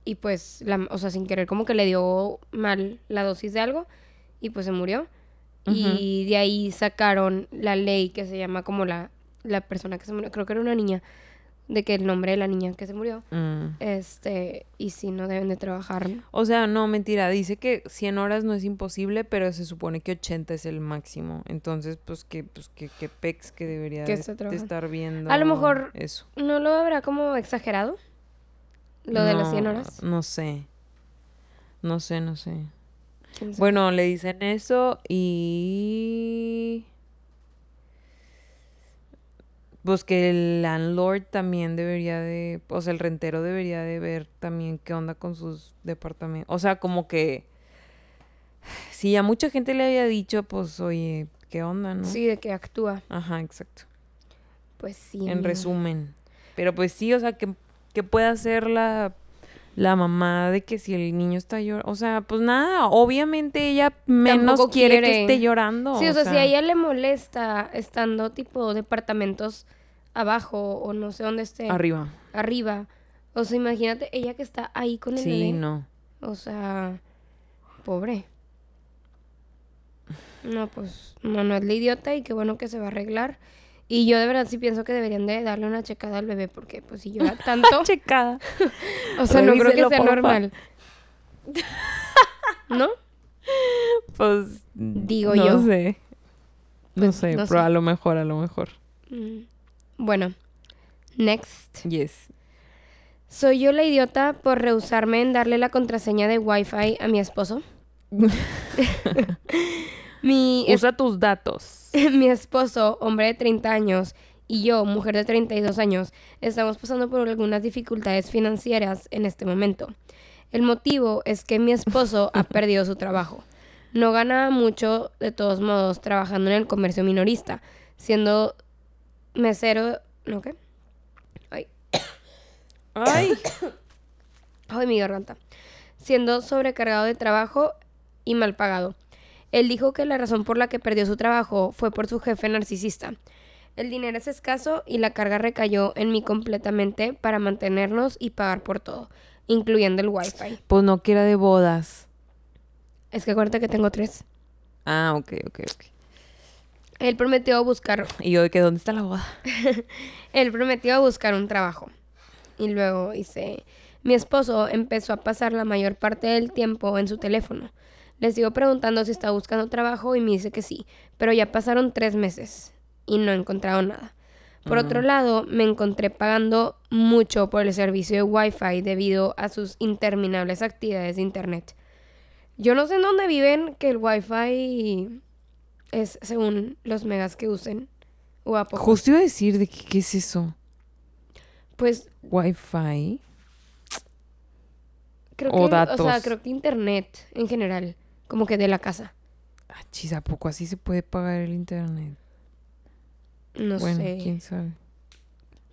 y pues, la, o sea, sin querer como que le dio mal la dosis de algo y pues se murió. Y de ahí sacaron la ley que se llama como la, la persona que se murió, creo que era una niña, de que el nombre de la niña que se murió. Mm. Este, y si no deben de trabajar. O sea, no, mentira. Dice que 100 horas no es imposible, pero se supone que 80 es el máximo. Entonces, pues que, pues que, que pex que debería de, estar viendo. A lo mejor- Eso. ¿No lo habrá como exagerado? Lo de las 100 No, horas. No sé. No sé, no sé. Bueno, le dicen eso y... Pues que el landlord también debería de... O sea, el rentero debería de ver también qué onda con sus departamentos. O sea, como que... Si a mucha gente le había dicho, pues, oye, ¿qué onda, no? Sí, de que actúa. Ajá, exacto. Pues sí. en resumen. Pero pues sí, o sea, que, que puede hacer la, la mamá de que si el niño está llorando. O sea, pues nada, obviamente ella menos quiere, que esté llorando. Sí, o sea, si a ella le molesta estando tipo departamentos abajo o no sé dónde esté, Arriba. arriba. O sea, imagínate ella que está ahí con el Sí, bebé. no. O sea, pobre. No, pues, no, no es la idiota y qué bueno que se va a arreglar. Y yo de verdad sí pienso que deberían de darle una checada al bebé porque pues si llora tanto, Checada. o sea, no creo que sea porfa. normal. ¿No? Pues. Digo no yo. sé. No Pues, sé, no pero sé. a lo mejor, a lo mejor. Mm. Bueno, next. Yes. ¿Soy yo la idiota por rehusarme en darle la contraseña de Wi-Fi a mi esposo? Mi, es- Usa tus datos. mi esposo, hombre de 30 años, y yo, mujer de 32 años, estamos pasando por algunas dificultades financieras en este momento. El motivo es que mi esposo ha perdido su trabajo. No gana mucho, de todos modos, trabajando en el comercio minorista, siendo mesero... ¿No qué? Ay. Ay. Ay, mi garganta. Siendo sobrecargado de trabajo y mal pagado. Él dijo que la razón por la que perdió su trabajo fue por su jefe narcisista. El dinero es escaso y la carga recayó en mí completamente para mantenernos y pagar por todo, incluyendo el wifi. Pues no que era de bodas. Es que acuérdate que tengo tres. Ah, ok, ok, ok. Él prometió buscar, Y yo de que, ¿dónde está la boda? él prometió buscar un trabajo. Y luego dice, mi esposo empezó a pasar la mayor parte del tiempo en su teléfono. Le sigo preguntando si está buscando trabajo y me dice que sí, pero ya pasaron tres meses y no he encontrado nada. Por otro lado, me encontré pagando mucho por el servicio de Wi-Fi debido a sus interminables actividades de Internet. Yo no sé en dónde viven que el Wi-Fi es según los megas que usen. O a poco. Justo iba a decir de que, ¿qué es eso? Pues Wi-Fi. creo O que, o sea, datos. creo que Internet en general, como que de la casa. Ah, chis, ¿a poco así se puede pagar el internet? No bueno, sé. quién sabe.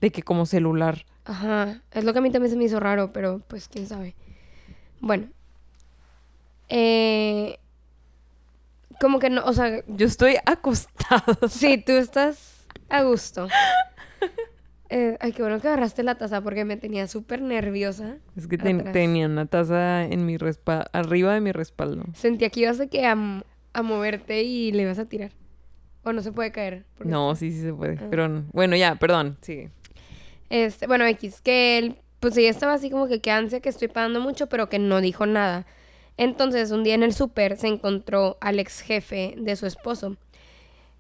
De que como celular. Ajá, es lo que a mí también se me hizo raro, pero pues quién sabe. Bueno. Eh, como que no, o sea, Yo estoy acostado. sí, tú estás a gusto. Eh, ay, qué bueno que agarraste la taza porque me tenía súper nerviosa. Es que ten- tenía una taza en mi respaldo, arriba de mi respaldo. Sentía que ibas a, que a, moverte y le ibas a tirar. O no se puede caer. No, sí, sí se puede. Ah. Pero no. bueno, ya, perdón. Sí. Este, bueno, X, que él, pues ella estaba así como que qué ansia que estoy pagando mucho, pero que no dijo nada. Entonces, un día en el súper se encontró al ex jefe de su esposo.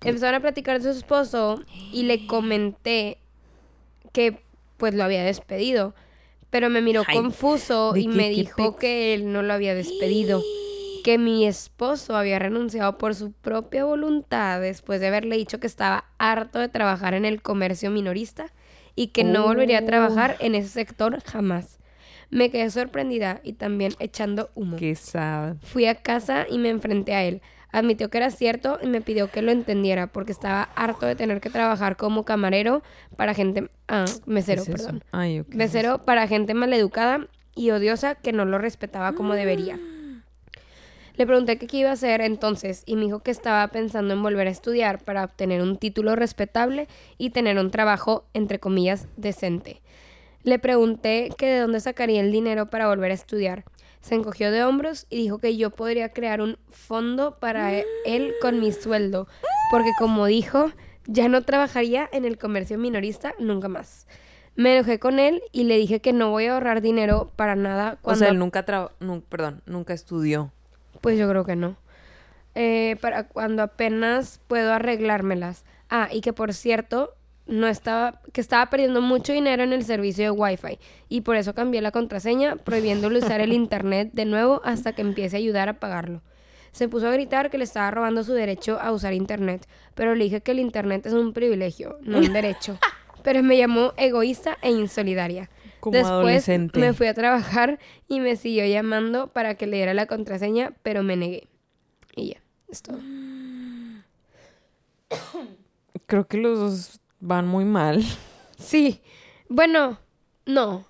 Empezaron a platicar de su esposo y le comenté que pues lo había despedido. Pero me miró Ay, confuso ¿de y qué- me dijo que él no lo había despedido. Que mi esposo había renunciado por su propia voluntad después de haberle dicho que estaba harto de trabajar en el comercio minorista y que no volvería a trabajar en ese sector jamás. Me quedé sorprendida y también echando humo. Qué. Fui a casa y me enfrenté a él. Admitió que era cierto y me pidió que lo entendiera porque estaba harto de tener que trabajar como camarero para gente... Ah, mesero, perdón. Ay. Mesero para gente maleducada y odiosa que no lo respetaba como debería. Le pregunté que qué iba a hacer entonces y me dijo que estaba pensando en volver a estudiar para obtener un título respetable y tener un trabajo, entre comillas, decente. Le pregunté que de dónde sacaría el dinero para volver a estudiar. Se encogió de hombros y dijo que yo podría crear un fondo para e- él con mi sueldo, porque como dijo, ya no trabajaría en el comercio minorista nunca más. Me enojé con él y le dije que no voy a ahorrar dinero para nada O cuando sea, él nunca trabajó, perdón, nunca estudió. pues yo creo que no. Eh, para cuando apenas puedo arreglármelas. Ah, y que por cierto, no estaba, que estaba perdiendo mucho dinero en el servicio de Wi-Fi. Y por eso cambié la contraseña, prohibiéndole usar el internet de nuevo hasta que empiece a ayudar a pagarlo. Se puso a gritar que le estaba robando su derecho a usar internet, pero le dije que el internet es un privilegio, no un derecho. Pero me llamó egoísta e insolidaria. Como Después adolescente. me fui a trabajar y me siguió llamando para que le diera la contraseña, pero me negué. Y ya, es todo. Creo que los dos van muy mal. Sí, bueno, no.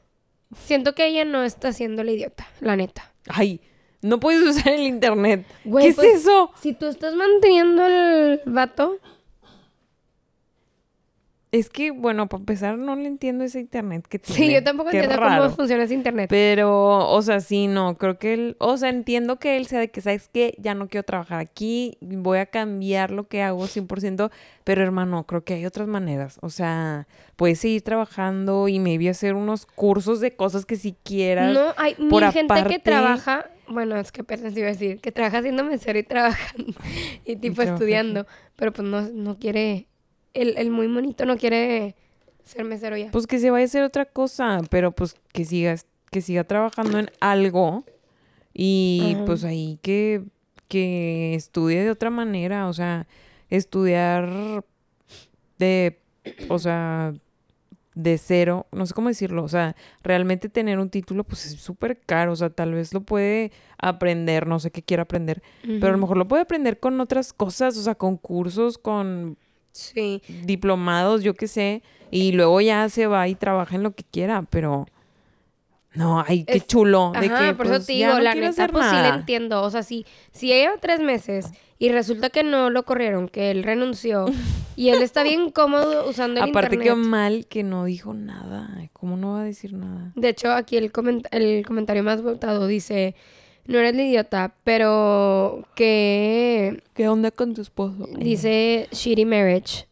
Siento que ella no está haciendo la idiota, la neta. Ay, no puedes usar el internet. Güey, ¿Qué es pues, eso? Si tú estás manteniendo el vato, Es que, bueno, para empezar, no le entiendo ese internet que tiene. Sí, yo tampoco Qué entiendo raro. cómo funciona ese internet. Pero, o sea, sí, no, creo que él, o sea, entiendo que él sea de que, ¿sabes qué? Ya no quiero trabajar aquí, voy a cambiar lo que hago 100%, pero hermano, creo que hay otras maneras. O sea, puedes seguir trabajando y maybe hacer unos cursos de cosas que si quieras. No, hay por mil gente aparte- que trabaja, bueno, es que apenas iba a decir, que trabaja haciendo mesero y trabajando y tipo estudiando, pero pues no, no quiere, el, el muy bonito no quiere ser mesero ya. Pues que se vaya a hacer otra cosa, pero pues que siga, que siga trabajando en algo y Ajá. pues ahí que, que estudie de otra manera, o sea, estudiar de, o sea, de cero, no sé cómo decirlo, o sea, realmente tener un título pues es súper caro, o sea, tal vez lo puede aprender, no sé qué quiera aprender, pero a lo mejor lo puede aprender con otras cosas, o sea, con cursos, con Sí, diplomados, yo qué sé, y luego ya se va y trabaja en lo que quiera, pero no, ay, qué Es- chulo, de Ajá, que por pues, eso te digo, no la neta, pues sí le nada. entiendo. O sea, si, si lleva tres meses y resulta que no lo corrieron, que él renunció y él está bien cómodo usando el Aparte internet. que mal que no dijo nada, ¿cómo no va a decir nada? De hecho, aquí el, coment- el comentario más votado dice, no eres la idiota, pero que ¿Qué onda con tu esposo? Dice shitty marriage.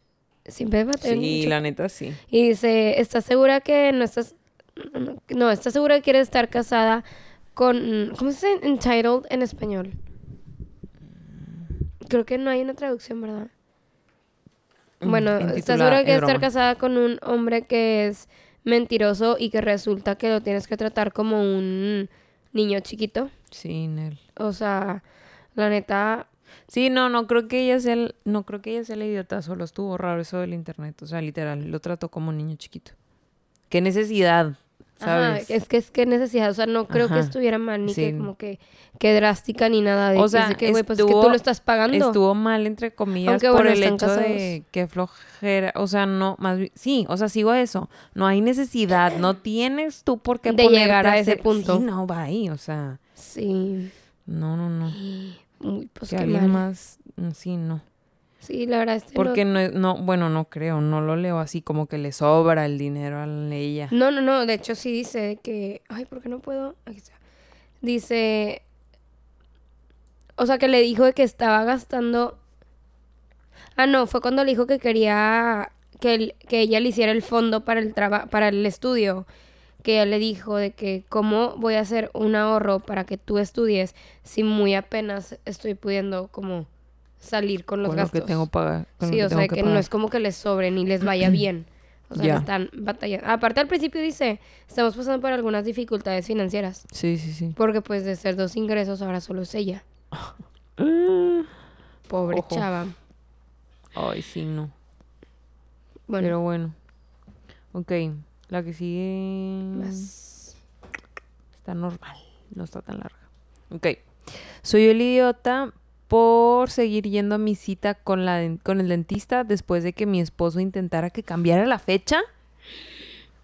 Siempre va a tener Sí, mucho- la neta sí. Y dice, ¿estás segura que no estás... No, ¿estás segura que quieres estar casada con... ¿Cómo se dice entitled en español? Creo que no hay una traducción, ¿verdad? Mm, Bueno, ¿estás segura que es quieres estar casada con un hombre que es mentiroso y que resulta que lo tienes que tratar como un niño chiquito? Sí, Nel. O sea, la neta... Sí, no, no creo que ella sea, el- no creo que ella sea la idiota, solo estuvo raro eso del internet, o sea, literal, lo trató como un niño chiquito. ¿Qué necesidad? Ajá, ¿Sabes? es que es que necesidad, o sea, no creo que Ajá. estuviera mal ni que Sí. como que, que drástica ni nada de O que sea, que, güey, pues es que tú lo estás pagando. Estuvo mal, entre comillas, Aunque, por bueno, el hecho casados. de que flojera. O sea, no, más sí, o sea, sigo a eso. No hay necesidad, no tienes tú por qué De llegar a ese hacer- punto. Sí, no, va ahí, o sea, Sí, no, no, no. Uy, pues que alguien más, mm, sí, no. Sí, la verdad este Porque no, es- no, bueno, no creo, no lo leo así como que le sobra el dinero a ella. no... No, no, no, de hecho sí dice que... Ay, ¿por qué no puedo? Aquí está. Dice... O sea, que le dijo de que estaba gastando... Ah, no, fue cuando le dijo que quería que, que ella le hiciera el fondo para el traba- para el estudio. Que ella le dijo de que cómo voy a hacer un ahorro para que tú estudies si muy apenas estoy pudiendo como salir con los con lo gastos. que tengo pagar. lo Sí, que o sea, que, no es como que les sobre ni les vaya bien. O sea, están batallando. Aparte, al principio dice, estamos pasando por algunas dificultades financieras. Sí, sí, sí. Porque pues de ser dos ingresos, ahora solo es ella. Pobre Ojo. chava. Ay, sí, no. Bueno, Pero bueno. Ok, la que sigue... Está normal, no está tan larga. Ok. Soy el idiota por seguir yendo a mi cita con, la, con el dentista después de que mi esposo intentara que cambiara la fecha.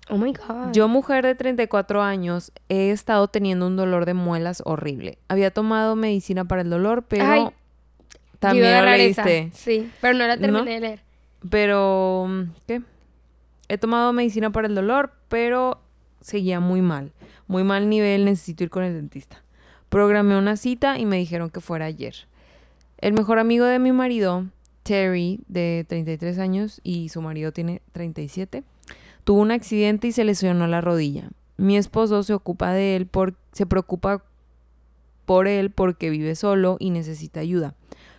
Oh my God. Yo, mujer de 34 años, he estado teniendo un dolor de muelas horrible. Había tomado medicina para el dolor, pero Ay, también lo leíste. Sí, pero no la terminé ¿No? de leer. Pero, ¿qué? He tomado medicina para el dolor, pero seguía muy mal. Muy mal nivel, necesito ir con el dentista. Programé una cita y me dijeron que fuera ayer. El mejor amigo de mi marido, Terry, de 33 años, y su marido tiene 37, tuvo un accidente y se lesionó la rodilla. Mi esposo se ocupa de él por, se preocupa por él porque vive solo y necesita ayuda.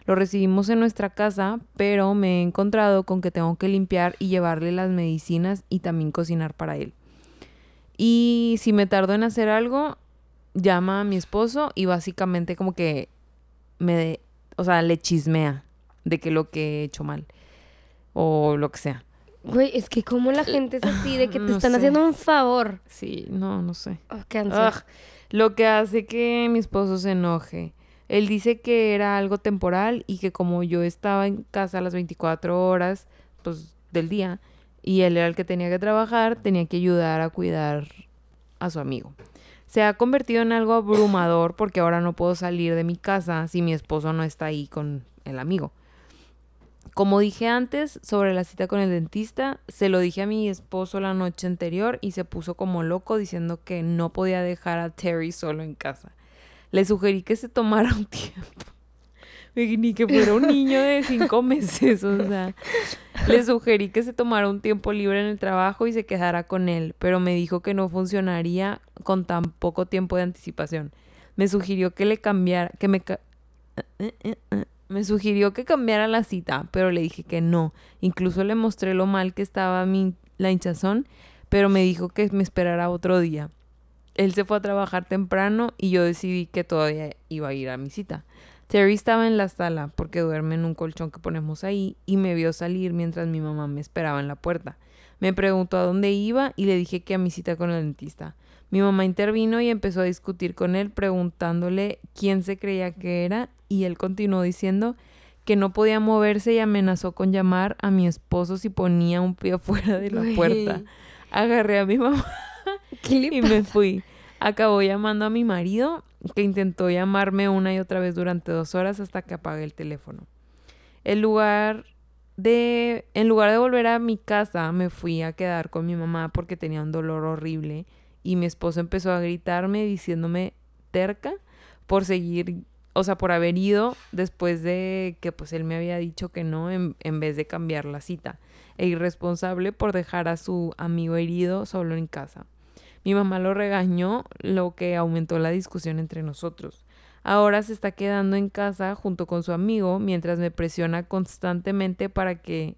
Lo recibimos en nuestra casa, pero me he encontrado con que tengo que limpiar y llevarle las medicinas y también cocinar para él. Y si me tardo en hacer algo, llama a mi esposo y básicamente como que me, de- o sea, le chismea de que lo que he hecho mal o lo que sea. Güey, es que como la gente es así, de que te No están sé. haciendo un favor. Sí, no, no sé. Oh. Ugh, lo que hace que mi esposo se enoje. Él dice que era algo temporal y que como yo estaba en casa las 24 horas pues, del día y él era el que tenía que trabajar, tenía que ayudar a cuidar a su amigo. Se ha convertido en algo abrumador porque ahora no puedo salir de mi casa si mi esposo no está ahí con el amigo. Como dije antes sobre la cita con el dentista, se lo dije a mi esposo la noche anterior y se puso como loco diciendo que no podía dejar a Terry solo en casa. Le sugerí que se tomara un tiempo. Ni que fuera un niño de cinco meses, o sea. Le sugerí que se tomara un tiempo libre en el trabajo y se quedara con él, pero me dijo que no funcionaría con tan poco tiempo de anticipación. Me sugirió que le cambiara, que me... me sugirió que cambiara la cita, pero le dije que no. Incluso le mostré lo mal que estaba mi, la hinchazón, pero me dijo que me esperara otro día. Él se fue a trabajar temprano y yo decidí que todavía iba a ir a mi cita. Terry estaba en la sala porque duerme en un colchón que ponemos ahí y me vio salir mientras mi mamá me esperaba en la puerta. Me preguntó a dónde iba y le dije que a mi cita con el dentista. Mi mamá intervino y empezó a discutir con él preguntándole quién se creía que era y él continuó diciendo que no podía moverse y amenazó con llamar a mi esposo si ponía un pie afuera de la puerta. Agarré a mi mamá ¿Qué le y me fui. Acabó llamando a mi marido, que intentó llamarme una y otra vez durante dos horas hasta que apagué el teléfono. En lugar de, en lugar de volver a mi casa, me fui a quedar con mi mamá porque tenía un dolor horrible y mi esposo empezó a gritarme diciéndome terca por seguir, o sea, por haber ido después de que pues él me había dicho que no en, en vez de cambiar la cita e irresponsable por dejar a su amigo herido solo en casa. Mi mamá lo regañó, lo que aumentó la discusión entre nosotros. Ahora se está quedando en casa junto con su amigo mientras me presiona constantemente para que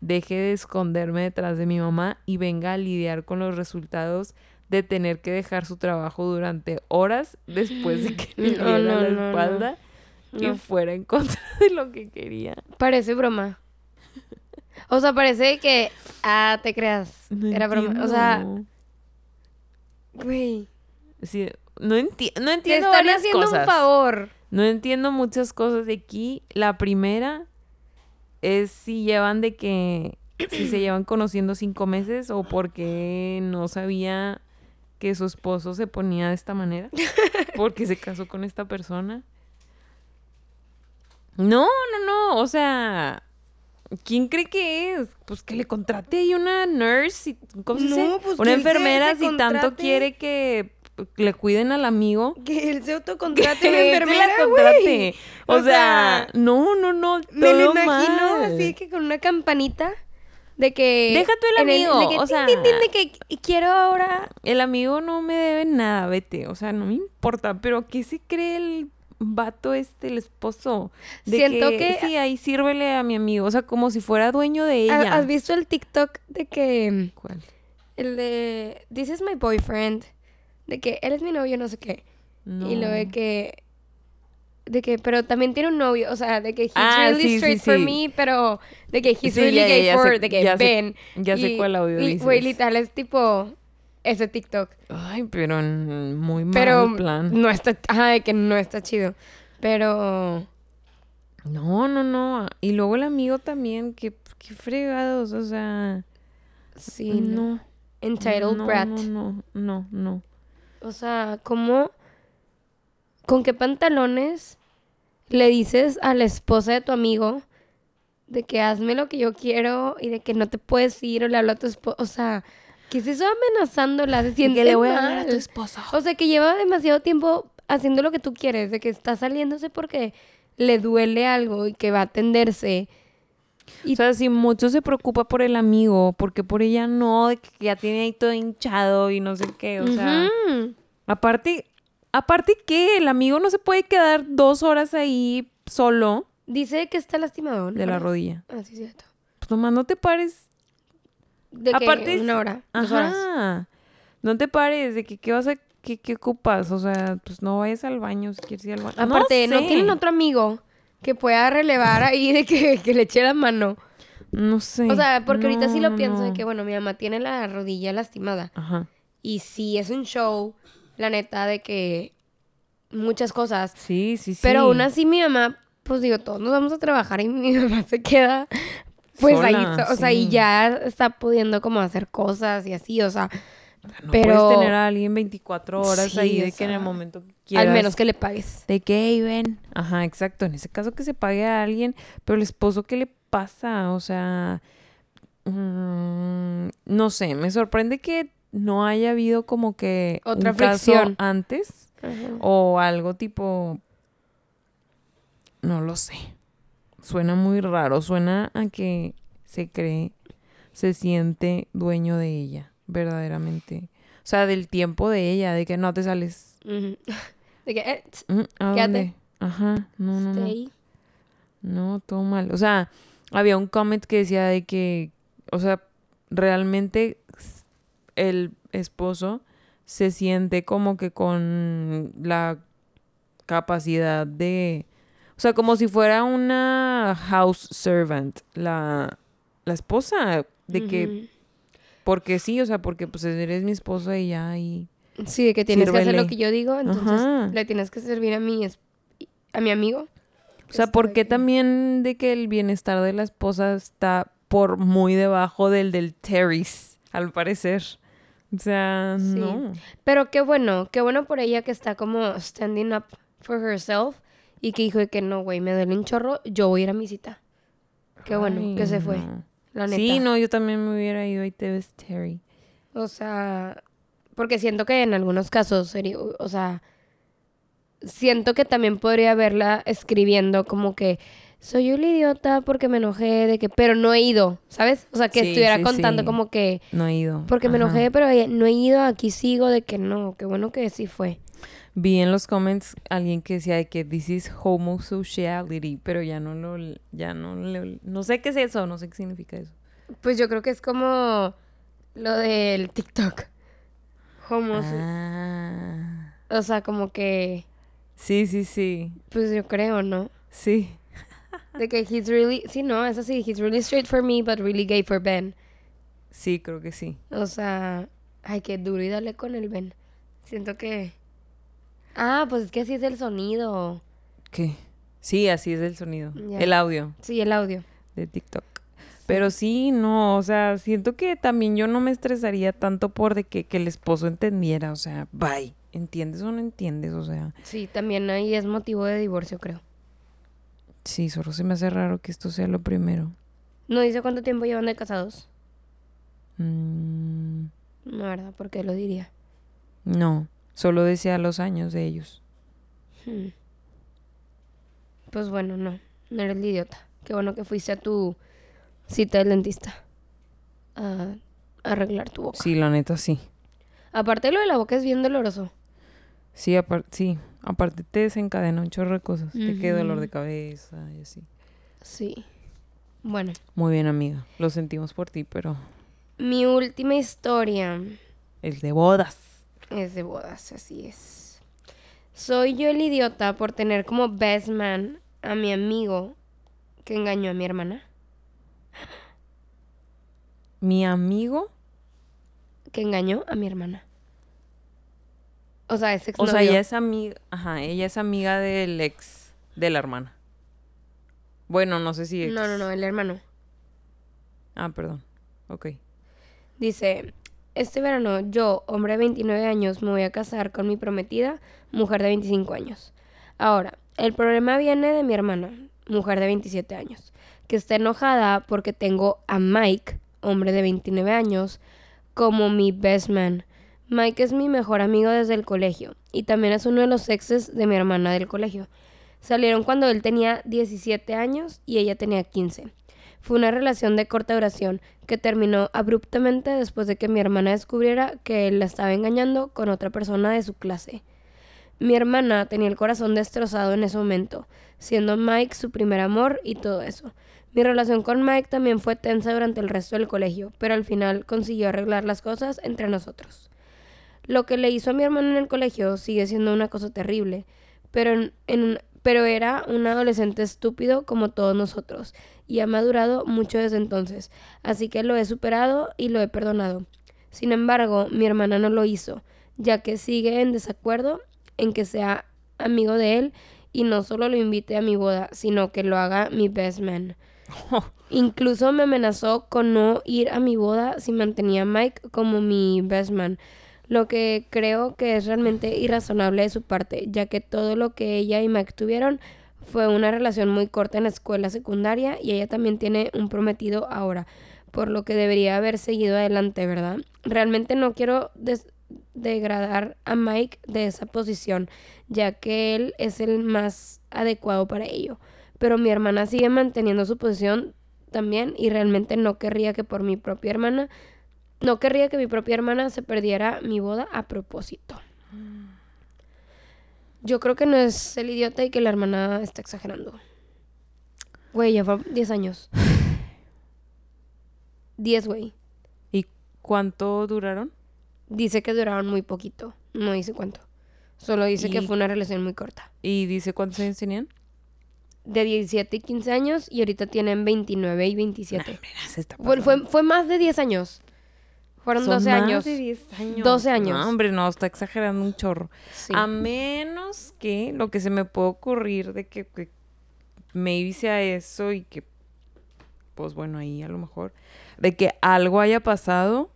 deje de esconderme detrás de mi mamá y venga a lidiar con los resultados de tener que dejar su trabajo durante horas después de que le No, la no, espalda y fuera en contra de lo que quería. Parece broma. O sea, parece que. Ah, te creas. Era broma. O sea. Güey. Sí, no, enti- no Te entiendo están varias haciendo cosas. un favor. No entiendo muchas cosas de aquí. La primera es si llevan de que si se llevan conociendo cinco meses o porque no sabía que su esposo se ponía de esta manera, porque se casó con esta persona. No, no, no, o sea, ¿quién cree que es? Pues que le contrate ahí una nurse, y, ¿cómo se No, dice? pues una enfermera si tanto quiere que le cuiden al amigo. Que él se autocontrate una él se la enfermera, contrate. O, O sea, sea, no, no, no. Me lo todo imagino mal. así que con una campanita de que. Deja tú el amigo, de que o sea- de que quiero ahora. El amigo no me debe nada, vete. O sea, no me importa. Pero ¿qué se cree el vato este, el esposo? De Siento que- Sí, ahí sírvele a mi amigo. O sea, como si fuera dueño de ¿Ha- ella. ¿Has visto el TikTok de que. ¿Cuál? El de. This is my boyfriend. De que él es mi novio, no sé qué. No. Y lo de que. De que, pero también tiene un novio, o sea, de que he's Ah, really sí, sí, straight for me, pero de que he's really gay for, sé- de que ven. ya sé cuál audio y, dices. Güey, literal es tipo ese TikTok. Ay, pero muy mal Pero plan. no está, ajá, de que no está chido. Pero No, no, no. Y luego el amigo también. Qué, qué fregados. O sea. sí, no. no. Entitled no, brat. No, no, no, no. O sea, ¿cómo? ¿Con qué pantalones le dices a la esposa de tu amigo de que hazme lo que yo quiero y de que no te puedes ir o le hablo a tu esposa? O sea, ¿qué es eso amenazándola? Se siente que le voy a hablar a mal. tu esposo. O sea, que lleva demasiado tiempo haciendo lo que tú quieres, de que está saliéndose porque le duele algo y que va a atenderse. O sea, si mucho se preocupa por el amigo, porque por ella no, de que ya tiene ahí todo hinchado y no sé qué. O sea, aparte, aparte que el amigo no se puede quedar dos horas ahí solo Dice que está lastimado, ¿no? de la rodilla. Ah, sí, cierto. Pues nomás no te pares. De que Aparte una hora, dos horas. Ajá. No te pares de que qué vas a, qué, qué ocupas. O sea, pues no vayas al baño si quieres ir al baño. Aparte, no, sé. tienen otro amigo que pueda relevar ahí de que, que le eche la mano. No sé. O sea, porque ahorita sí No, lo pienso de no. que, bueno, mi mamá tiene la rodilla lastimada. Ajá. Y sí, es un show, la neta, de que muchas cosas. Sí, sí, sí. Pero aún así mi mamá, pues digo, todos nos vamos a trabajar y mi mamá se queda, pues ahí, Sola, so- o sea, y ya está pudiendo como hacer cosas y así, o sea, No pero- puedes tener a alguien 24 horas Sí, ahí de que en el momento que quieras. al menos que le pagues. De que, "Hey, ven. Ajá, exacto. En ese caso que se pague a alguien, pero el esposo que le pasa? O sea, mm, no sé, me sorprende que no haya habido como que Otra un caso antes Ajá. o algo tipo, no lo sé. Suena muy raro, suena a que se cree, se siente dueño de ella, verdaderamente. O sea, del tiempo de ella, de que no te sales. De que, eh, Mm, ¿A Quédate. Ajá, no, no, no. stay. No, todo mal. O sea, había un comment que decía de que, o sea, realmente el esposo se siente como que con la capacidad de, sea, como si fuera una house servant, la, la esposa, de que, porque sí, o sea, porque pues eres mi esposa y ya, y... Sí, de que tienes que hacer lo que yo digo, entonces Ajá. le tienes que servir a mi, es- a mi amigo. O sea, ¿por qué también de que el bienestar de la esposa está por muy debajo del del Terry's, al parecer? O sea, Sí. no. Pero qué bueno, qué bueno por ella que está como standing up for herself y que dijo de que no, güey, me duele un chorro, yo voy a ir a mi cita. Qué bueno Ay, que se fue, no. la neta. Sí, no, yo también me hubiera ido y te ves Terry. O sea, porque siento que en algunos casos sería, o sea, siento que también podría verla escribiendo como que soy un idiota porque me enojé de que, pero no he ido, ¿sabes? O sea, que Sí, estuviera sí, contando sí. como que No he ido. porque me enojé, pero no he ido, aquí sigo de que no, qué bueno que sí fue. Vi en los comments alguien que decía de que this is homosociality, pero ya no lo, ya no le, no sé qué es eso, no sé qué significa eso. Pues yo creo que es como lo del TikTok. Homo, Ah. o sea, como que, Sí, sí, sí. pues yo creo, ¿no? Sí. De que he's really, sí, no, es así, he's really straight for me, but really gay for Ben. Sí, creo que sí. O sea, ay, qué duro y darle con el Ben. Siento que... Ah, pues es que así es el sonido. ¿Qué? Sí, así es el sonido. El audio. Sí, el audio. de TikTok. Pero sí, no, o sea, siento que también yo no me estresaría tanto por de que, que el esposo entendiera, o sea, bye, ¿entiendes o no entiendes? O sea, Sí, también ahí es motivo de divorcio, creo. sí, solo se me hace raro que esto sea lo primero. No dice cuánto tiempo llevan de casados. Mm, No, ¿verdad? ¿Por qué lo diría? no, solo decía los años de ellos. Hmm. Pues bueno, no. No eres el idiota. Qué bueno que fuiste a tu cita del dentista. A arreglar tu boca. Sí, la neta, sí. Aparte lo de la boca es bien doloroso. Sí, aparte, sí, aparte te desencadena un chorro de cosas. Te queda dolor de cabeza y así. Sí. Bueno, Muy bien, amiga. Lo sentimos por ti, pero mi última historia es de bodas. Es de bodas, así es. Soy yo el idiota por tener como best man a mi amigo que engañó a mi hermana. Mi amigo, Que engañó a mi hermana. O sea, es o sea, ella es amiga, ajá, ella es amiga del ex de la hermana. Bueno, no sé si ex. No, no, no, el hermano. Ah, perdón. Ok. Dice, este verano yo, hombre de 29 años, me voy a casar con mi prometida, mujer de 25 años. Ahora, el problema viene de mi hermana, mujer de 27 años, que está enojada porque tengo a Mike, hombre de 29 años, como mi best man. Mike es mi mejor amigo desde el colegio y también es uno de los exes de mi hermana del colegio. Salieron cuando él tenía 17 años y ella tenía 15. Fue una relación de corta duración que terminó abruptamente después de que mi hermana descubriera que él la estaba engañando con otra persona de su clase. Mi hermana tenía el corazón destrozado en ese momento, siendo Mike su primer amor y todo eso. Mi relación con Mike también fue tensa durante el resto del colegio, pero al final consiguió arreglar las cosas entre nosotros. Lo que le hizo a mi hermano en el colegio sigue siendo una cosa terrible, pero, en, en pero era un adolescente estúpido como todos nosotros, y ha madurado mucho desde entonces, así que lo he superado y lo he perdonado. Sin embargo, mi hermana no lo hizo, ya que sigue en desacuerdo en que sea amigo de él y no solo lo invite a mi boda, sino que lo haga mi best man. Incluso me amenazó con no ir a mi boda si mantenía a Mike como mi best man, lo que creo que es realmente irrazonable de su parte, ya que todo lo que ella y Mike tuvieron Fue una relación muy corta en la escuela secundaria y ella también tiene un prometido ahora, por lo que debería haber seguido adelante, ¿verdad? Realmente no quiero degradar a Mike de esa posición, ya que él es el más adecuado para ello. Pero mi hermana sigue manteniendo su posición también y realmente no querría que por mi propia hermana, no querría que mi propia hermana se perdiera mi boda a propósito. Yo creo que no es el idiota y que la hermana está exagerando. Güey, ya fue 10 años. 10, güey. ¿Y cuánto duraron? Dice que duraron muy poquito. No dice cuánto. Solo dice que fue una relación muy corta. ¿Y dice cuántos años tenían? De 17 y 15 años y ahorita tienen 29 y 27. Mira, se está Fue, fue, fue más de 10 años. Fueron Son 12 más años. de 10 años. 12 años. No, hombre, no, está exagerando un chorro. Sí. A menos que lo que se me puede ocurrir de que, que maybe sea eso y que, pues bueno, ahí a lo mejor, de que algo haya pasado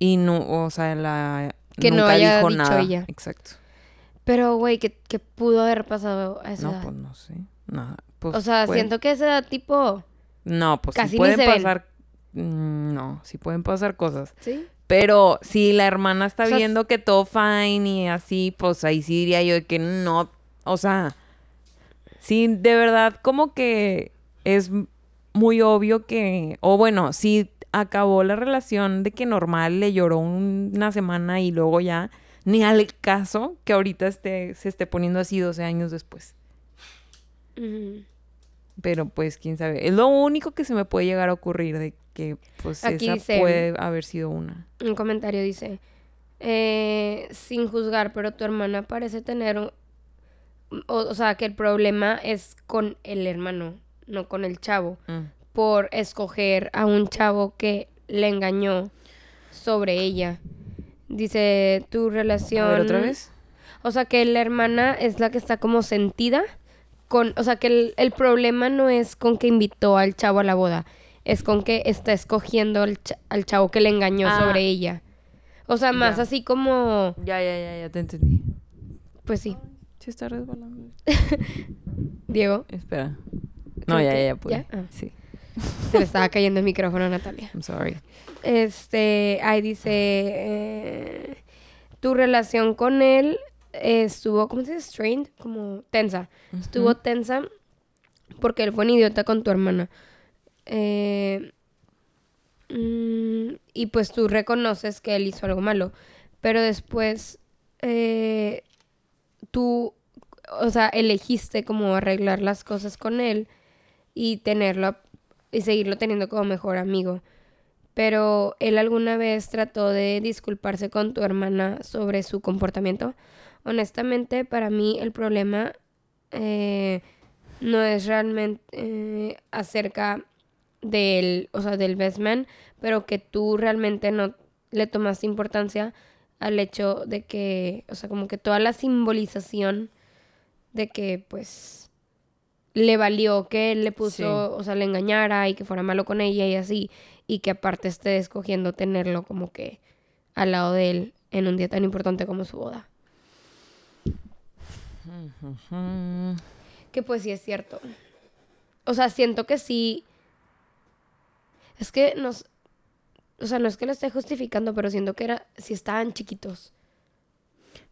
y no, o sea, la... Que no nunca haya dijo dicho nada. ella. Exacto. Pero, güey, ¿qué, qué pudo haber pasado a esa No, edad? pues no sé. Nada. Pues, o sea, siento que esa edad tipo... No, pues casi sí pueden pasar... Mm, No, sí pueden pasar cosas. ¿Sí? Pero si la hermana está O sea, viendo que todo fine y así, pues ahí sí diría yo de que no, o sea, sí, de verdad como que es muy obvio que, o bueno, si acabó la relación de que normal le lloró un- una semana y luego ya, ni al caso que ahorita esté, se esté poniendo así 12 años después. Pero pues quién sabe, es lo único que se me puede llegar a ocurrir de que pues Aquí esa dice- puede haber sido una. Un comentario dice, eh, sin juzgar, pero tu hermana parece tener un... O, o sea, que el problema es con el hermano, no con el chavo, Mm. por escoger a un chavo que le engañó sobre ella. Dice, tu relación... A ver, otra vez. O sea, que la hermana es la que está como sentida con, o sea, que el, el problema no es con que invitó al chavo a la boda, es con que está escogiendo al, cha- al chavo que le engañó Ah. sobre ella. O sea, más Ya. así como, Ya, ya, ya, ya te entendí. pues sí, Sí está resbalando. Diego, Espera. No, ya, ya, ya pude. ¿ya? Ah. Sí. se le estaba cayendo el micrófono a Natalia. I'm sorry. Este, ahí dice, eh, tu relación con él estuvo, ¿cómo se dice? Strained, como tensa. Estuvo tensa porque él fue un idiota con tu hermana. Eh, mm, y pues tú reconoces que él hizo algo malo. Pero después eh, tú, o sea, elegiste como arreglar las cosas con él y tenerlo y seguirlo teniendo como mejor amigo. Pero él alguna vez trató de disculparse con tu hermana sobre su comportamiento. Honestamente, para mí el problema eh, no es realmente eh, acerca del, o sea, del best man, pero que tú realmente no le tomaste importancia al hecho de que, o sea, como que toda la simbolización de que, pues, le valió que él le puso, Sí. o sea, le engañara y que fuera malo con ella y así, y que aparte esté escogiendo tenerlo como que al lado de él en un día tan importante como su boda. Que pues sí es cierto. O sea, siento que sí. Es que nos. O sea, no es que lo esté justificando, pero siento que era. Si estaban chiquitos.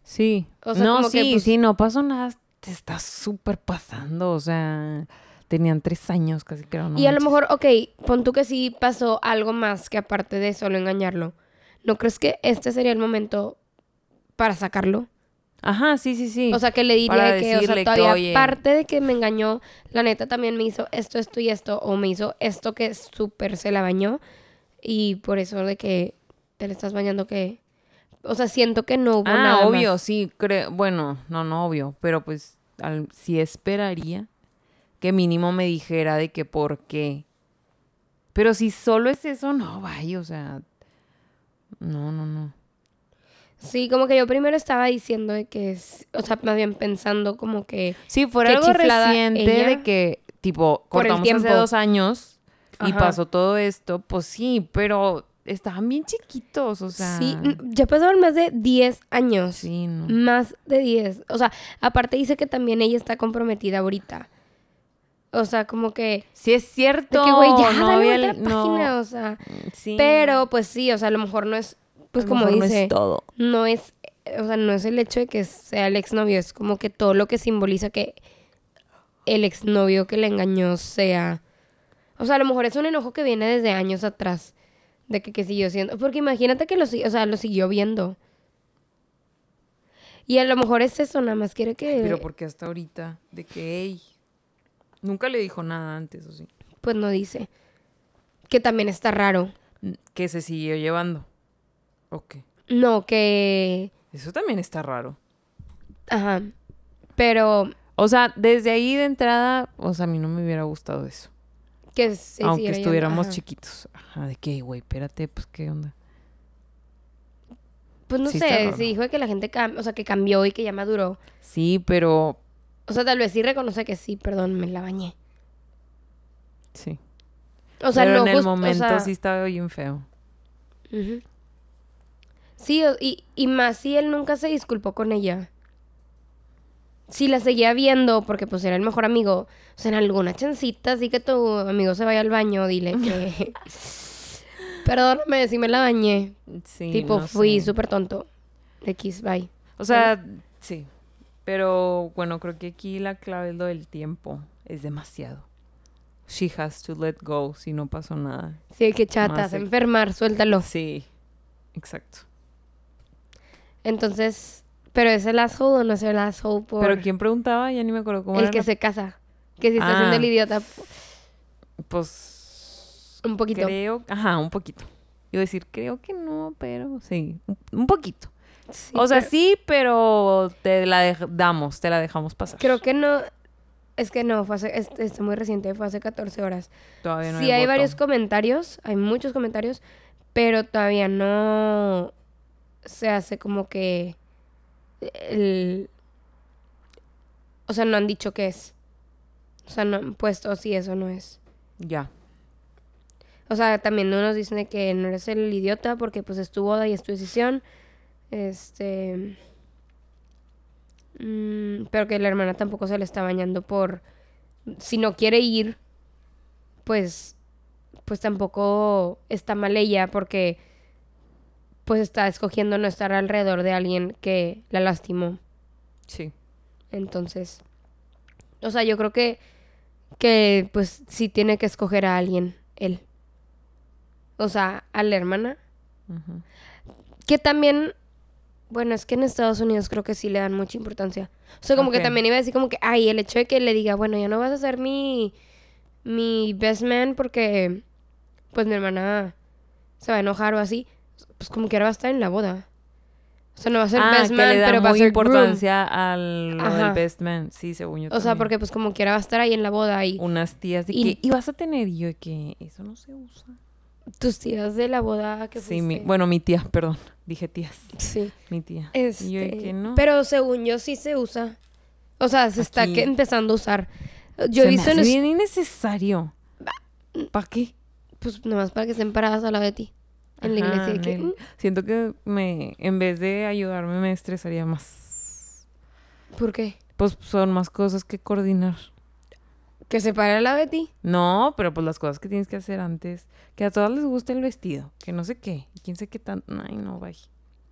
Sí. O sea, no, como que, sí, pues- sí, no pasó nada. Te está súper pasando. O sea, tenían tres años casi, creo. No y a lo mejor, ok, pon tú que sí pasó algo más que aparte de solo engañarlo. ¿No crees que este sería el momento para sacarlo? Ajá, sí, sí, sí. O sea, que le diría que, o sea, que, todavía oye. aparte de que me engañó, la neta también me hizo esto, esto y esto, o me hizo esto que súper se la bañó, y por eso de que te le estás bañando que... O sea, siento que no hubo ah, nada obvio, más. sí, creo. Bueno, no, no, obvio. Pero pues, al- sí esperaría que mínimo me dijera de que por qué. Pero si solo es eso, no, vaya, o sea. No, no, no. Sí, como que yo primero estaba diciendo de que, es- o sea, más bien pensando como que... Si fuera Qué algo reciente de que, tipo, cortamos hace dos años y pasó todo esto, pues sí, pero estaban bien chiquitos, o sea. Sí, ya pasaron más de 10 años. Sí, no. Más de 10. O sea, aparte dice que también ella está comprometida ahorita. O sea, como que... Sí es De cierto. que, güey, ya no dale había- otra no, página, o sea... sí. Pero, pues sí, o sea, a lo mejor no es... Pues como mejor no dice... es todo. no es, o sea, no es el hecho de que sea el exnovio, es como que todo lo que simboliza que el exnovio que le engañó sea, o sea, a lo mejor es un enojo que viene desde años atrás, de que, que siguió siendo, porque imagínate que lo, o sea, lo siguió viendo. Y a lo mejor es eso, nada más quiere que, Pero porque hasta ahorita, de que, ey, nunca le dijo nada antes, o sí. pues no dice. Que también está raro. Que se siguió llevando. Ok. No, que, Eso también está raro. ajá, pero O sea, desde ahí de entrada, o sea, a mí no me hubiera gustado eso. que se Aunque estuviéramos ajá. chiquitos. Ajá, de que, güey, espérate, pues, ¿qué onda? Pues no Sí sé, si dijo que la gente, o sea, que cambió y que ya maduró. Sí, pero... O sea, tal vez sí reconoce que sí, perdón, me la bañé. Sí. O sea, pero no en el o momento sea, sí estaba bien feo. ujú. Sí, y, y más si él nunca se disculpó con ella. Si la seguía viendo, porque pues era el mejor amigo, o sea, en alguna chancita, así que tu amigo se vaya al baño, dile que... Perdóname si me la bañé. Sí, tipo, no fui súper tonto. X, bye. O sea, sí. Pero bueno, creo que aquí la clave es lo del tiempo. Es demasiado. She has to let go si no pasó nada. Sí, que chata, se enfermar, suéltalo. Sí, exacto. Entonces, ¿pero es el asshole o no es el asshole por Pero ¿quién preguntaba? Ya ni me acuerdo cómo el era que la- se casa? Que si está haciendo Ah. el idiota Pues... un poquito. Creo... Ajá, un poquito. Iba a decir, creo que no, pero sí. Un, un poquito. Sí, o sea, pero sí, pero te la dej- damos, te la dejamos pasar. Creo que no. Es que no, fue hace, es, es muy reciente, fue hace 14 horas. Todavía no sí, hay voto. varios comentarios, hay muchos comentarios, pero todavía no se hace como que el... O sea, no han dicho qué es. O sea, no han puesto si eso no es. Ya. O sea, también unos dicen de que no eres el idiota porque pues es tu boda y es tu decisión. Este... mm, pero que la hermana tampoco se le está bañando por... Si no quiere ir, pues... Pues tampoco está mal ella porque... Pues está escogiendo no estar alrededor de alguien que la lastimó. Sí. Entonces... O sea, yo creo que... Que pues sí tiene que escoger a alguien, él. O sea, a la hermana. Que también, bueno, es que en Estados Unidos creo que sí le dan mucha importancia. O sea, como que también iba a decir como que, ay, el hecho de que le diga, bueno, ya no vas a ser mi, mi best man porque, pues mi hermana se va a enojar o así. Pues como que ahora va a estar en la boda. O sea, no va a ser ah, best que man, le da pero va a ser groom. importancia al lo del best man. Sí, según yo O sea, porque pues como quiera va a estar ahí en la boda y Unas tías de Y- que... Y vas a tener... Yo que... Eso no se usa. tus tías de la boda que Sí, mi, bueno, mi tía, perdón. Dije tías. Sí. Mi tía. Este, Y yo de que no. Pero según yo sí se usa. O sea, se está que empezando a usar. Yo he visto en bien innecesario. ¿Para qué? Pues nomás para que estén paradas al lado de ti. En la iglesia. que. "Mm, Siento que me... En vez de ayudarme, me estresaría más. ¿Por qué? Pues son más cosas que coordinar. Que se pare al lado de ti. No, pero pues las cosas que tienes que hacer antes. Que a todas les guste el vestido. Que no sé qué. Quién sé qué tan... Ay, no, vaya.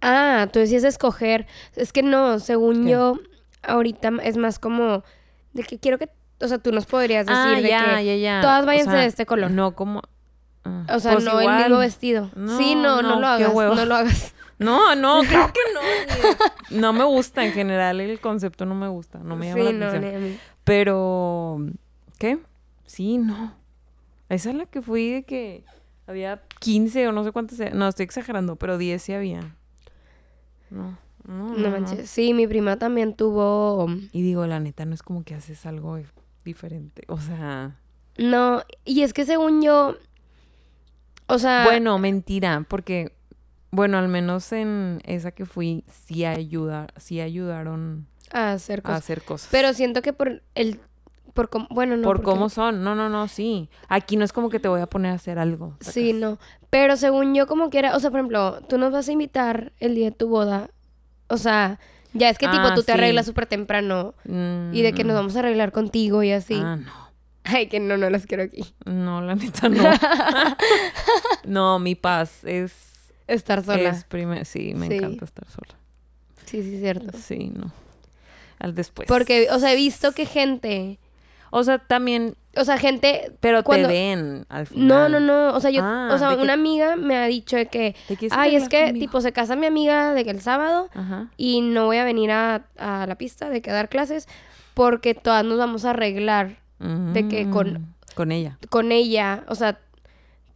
Ah, tú decías escoger. Es que no, según ¿Qué? yo, ahorita es más como de que quiero que. O sea, tú nos podrías decir ah, de ya, que ya, ya. todas O váyanse sea, de este color. No como... ah, O sea, pues no igual. el mismo vestido. No, sí, no, no, no, lo hagas. No lo hagas. No, no, claro que no. No me gusta en general el concepto, no me gusta, no me llama sí, la atención. Pero, ¿qué? Sí, no. Esa es la que fui de que había 15 o no sé cuántas. No, estoy exagerando, pero 10 sí había. No, no, no. No manches. Sí, mi prima también tuvo. Y digo, la neta, no es como que haces algo diferente. O sea, No, y es que según yo. O sea. bueno, mentira, porque, bueno, al menos en esa que fui, sí, ayuda, sí ayudaron A hacer a cosas. hacer cosas. Pero siento que por el. Por cómo- bueno, no. por porque- cómo son. No, no, no, sí. Aquí no es como que te voy a poner a hacer algo. Sí, no. Pero según yo, como quiera. O sea, por ejemplo, tú nos vas a invitar el día de tu boda. O sea, ya es que tipo Ah, tú te arreglas súper temprano. Y de que nos Mm, vamos a arreglar contigo y así. Ah, no. Ay, que no, no las quiero aquí. No, la neta no. no, mi paz es... Estar sola. Es primer... Sí, me Sí. encanta estar sola. Sí, sí, cierto. Sí, no. Al después. Porque, o sea, he visto que gente... O sea, también... O sea, gente... Pero Cuando- te ven al final. No, no, no. O sea, yo... Ah, o sea, que- una amiga me ha dicho de que... ¿Te quieres Ay, es que, conmigo? tipo, se casa mi amiga de que el sábado Ajá. y no voy a venir a, a la pista de que dar clases porque todas nos vamos a arreglar de que con- Mm, Con ella. con ella, o sea,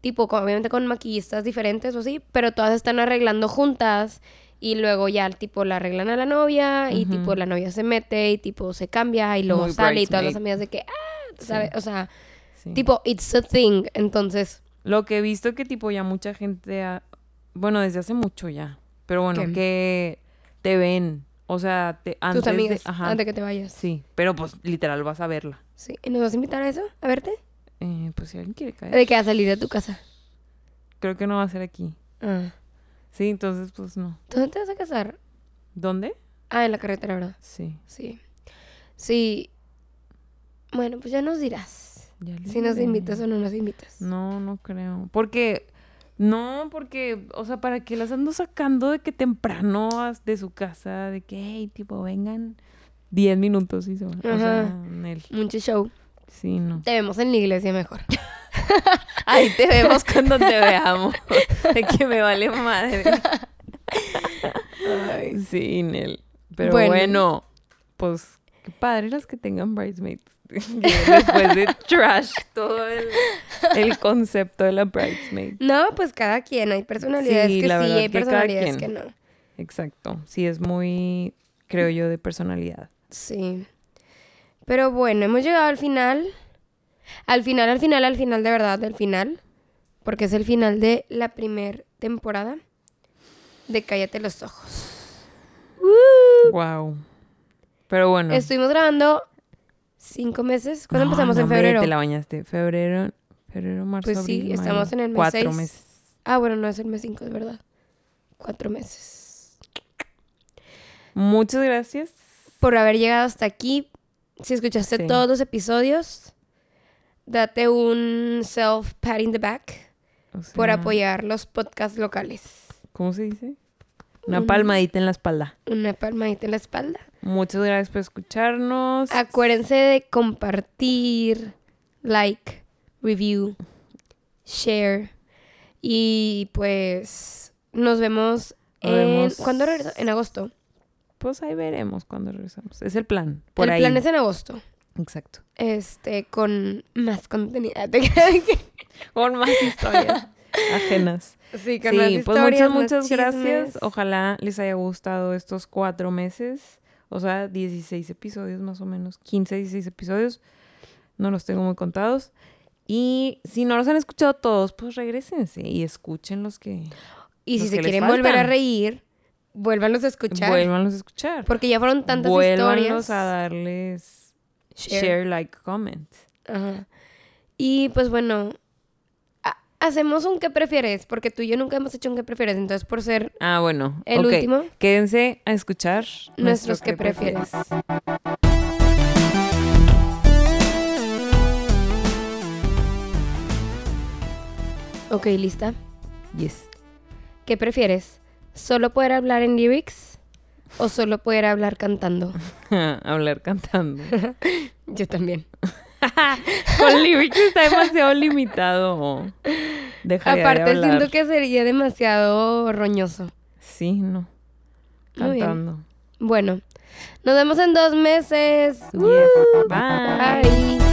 tipo, con- obviamente con maquillistas diferentes o así, pero todas están arreglando juntas y luego ya, tipo, la arreglan a la novia y tipo, la novia se mete y tipo, se cambia y luego Muy sale y todas las amigas de que, ah, Sí. ¿sabes? O sea, Sí. tipo, it's a thing, entonces, Lo que he visto que tipo ya mucha gente... ha- Bueno, desde hace mucho ya. Pero bueno, ¿Qué? que te ven. O sea, te, antes tus amigas, de... Ajá. antes que te vayas. Sí, pero pues literal vas a verla. Sí. ¿Y nos vas a invitar a eso? ¿A verte? Eh, pues si alguien quiere caer. ¿De que a salir de tu casa? Creo que no va a ser aquí. Ah. Sí, entonces pues no. ¿Dónde te vas a casar? ¿Dónde? Ah, en la carretera, ¿verdad? Sí. Sí. Sí. Bueno, pues ya nos dirás. ya Si nos diré. invitas o no nos invitas. No, no creo. Porque, no, porque, o sea, ¿para qué las ando sacando de que temprano de su casa? De que, hey, tipo, vengan 10 minutos y se van. O sea, Ajá. Nel. Mucho show. Sí, no. Te vemos en la iglesia mejor. Ahí te vemos cuando te veamos. De que me vale madre. Sí, Nel. Pero Bueno. bueno, pues, qué padre las que tengan bridesmaids. Después de trash todo el, el concepto de la bridesmaid. No, pues cada quien. Hay personalidades Sí, que sí, hay que personalidades que no. Exacto. Sí, es muy, creo yo, de personalidad. Sí. Pero bueno, hemos llegado al final. Al final, al final, al final, de verdad, del final. Porque es el final de la primer temporada de Cállate los ojos. Wow. Pero bueno. Estuvimos grabando cinco meses. ¿Cuándo No, empezamos no, en febrero? Te la bañaste. Febrero, febrero, marzo, Pues sí, abril, estamos mayo. en el mes Cuatro seis. meses. Ah, bueno, no es el mes cinco, es verdad. Cuatro meses. Muchas gracias. Por haber llegado hasta aquí. Si escuchaste Sí. todos los episodios, date un self-pat in the back O por apoyar los podcasts locales. ¿Cómo se dice? Una Un- palmadita en la espalda. Una palmadita en la espalda. Muchas gracias por escucharnos. Acuérdense de compartir, like, review, share. Y pues nos vemos Nos en... vemos. ¿Cuándo regresa? En agosto. Pues ahí veremos cuando regresamos. Es el plan. Por El ahí. plan es en agosto. Exacto. Este, con más contenido. Con más historias ajenas. sí, con más Sí, pues historias, muchas, muchas gracias. Ojalá les haya gustado estos cuatro meses. O sea, 16 episodios más o menos. 15, 16 episodios. No los tengo muy contados. Y si no los han escuchado todos, pues regresense y escuchen los que Y si se quieren volver a reír, vuélvanlos a escuchar. vuélvanlos a escuchar. Porque ya fueron tantas Vuélvanlos historias. a darles Share. share, like, comment. Ajá. Y pues bueno, ha- hacemos un qué prefieres, porque tú y yo nunca hemos hecho un qué prefieres, entonces por ser Ah, bueno. el último, Quédense a escuchar nuestros qué qué prefieres. Ok, lista. Yes. ¿Qué prefieres? ¿Solo poder hablar en lyrics o solo poder hablar cantando? Hablar cantando. Yo también. Con lyrics está demasiado limitado. Dejaría Aparte, siento que sería demasiado roñoso. Sí, no. Cantando. Bueno, nos vemos en dos meses. Yes. Bye. Bye.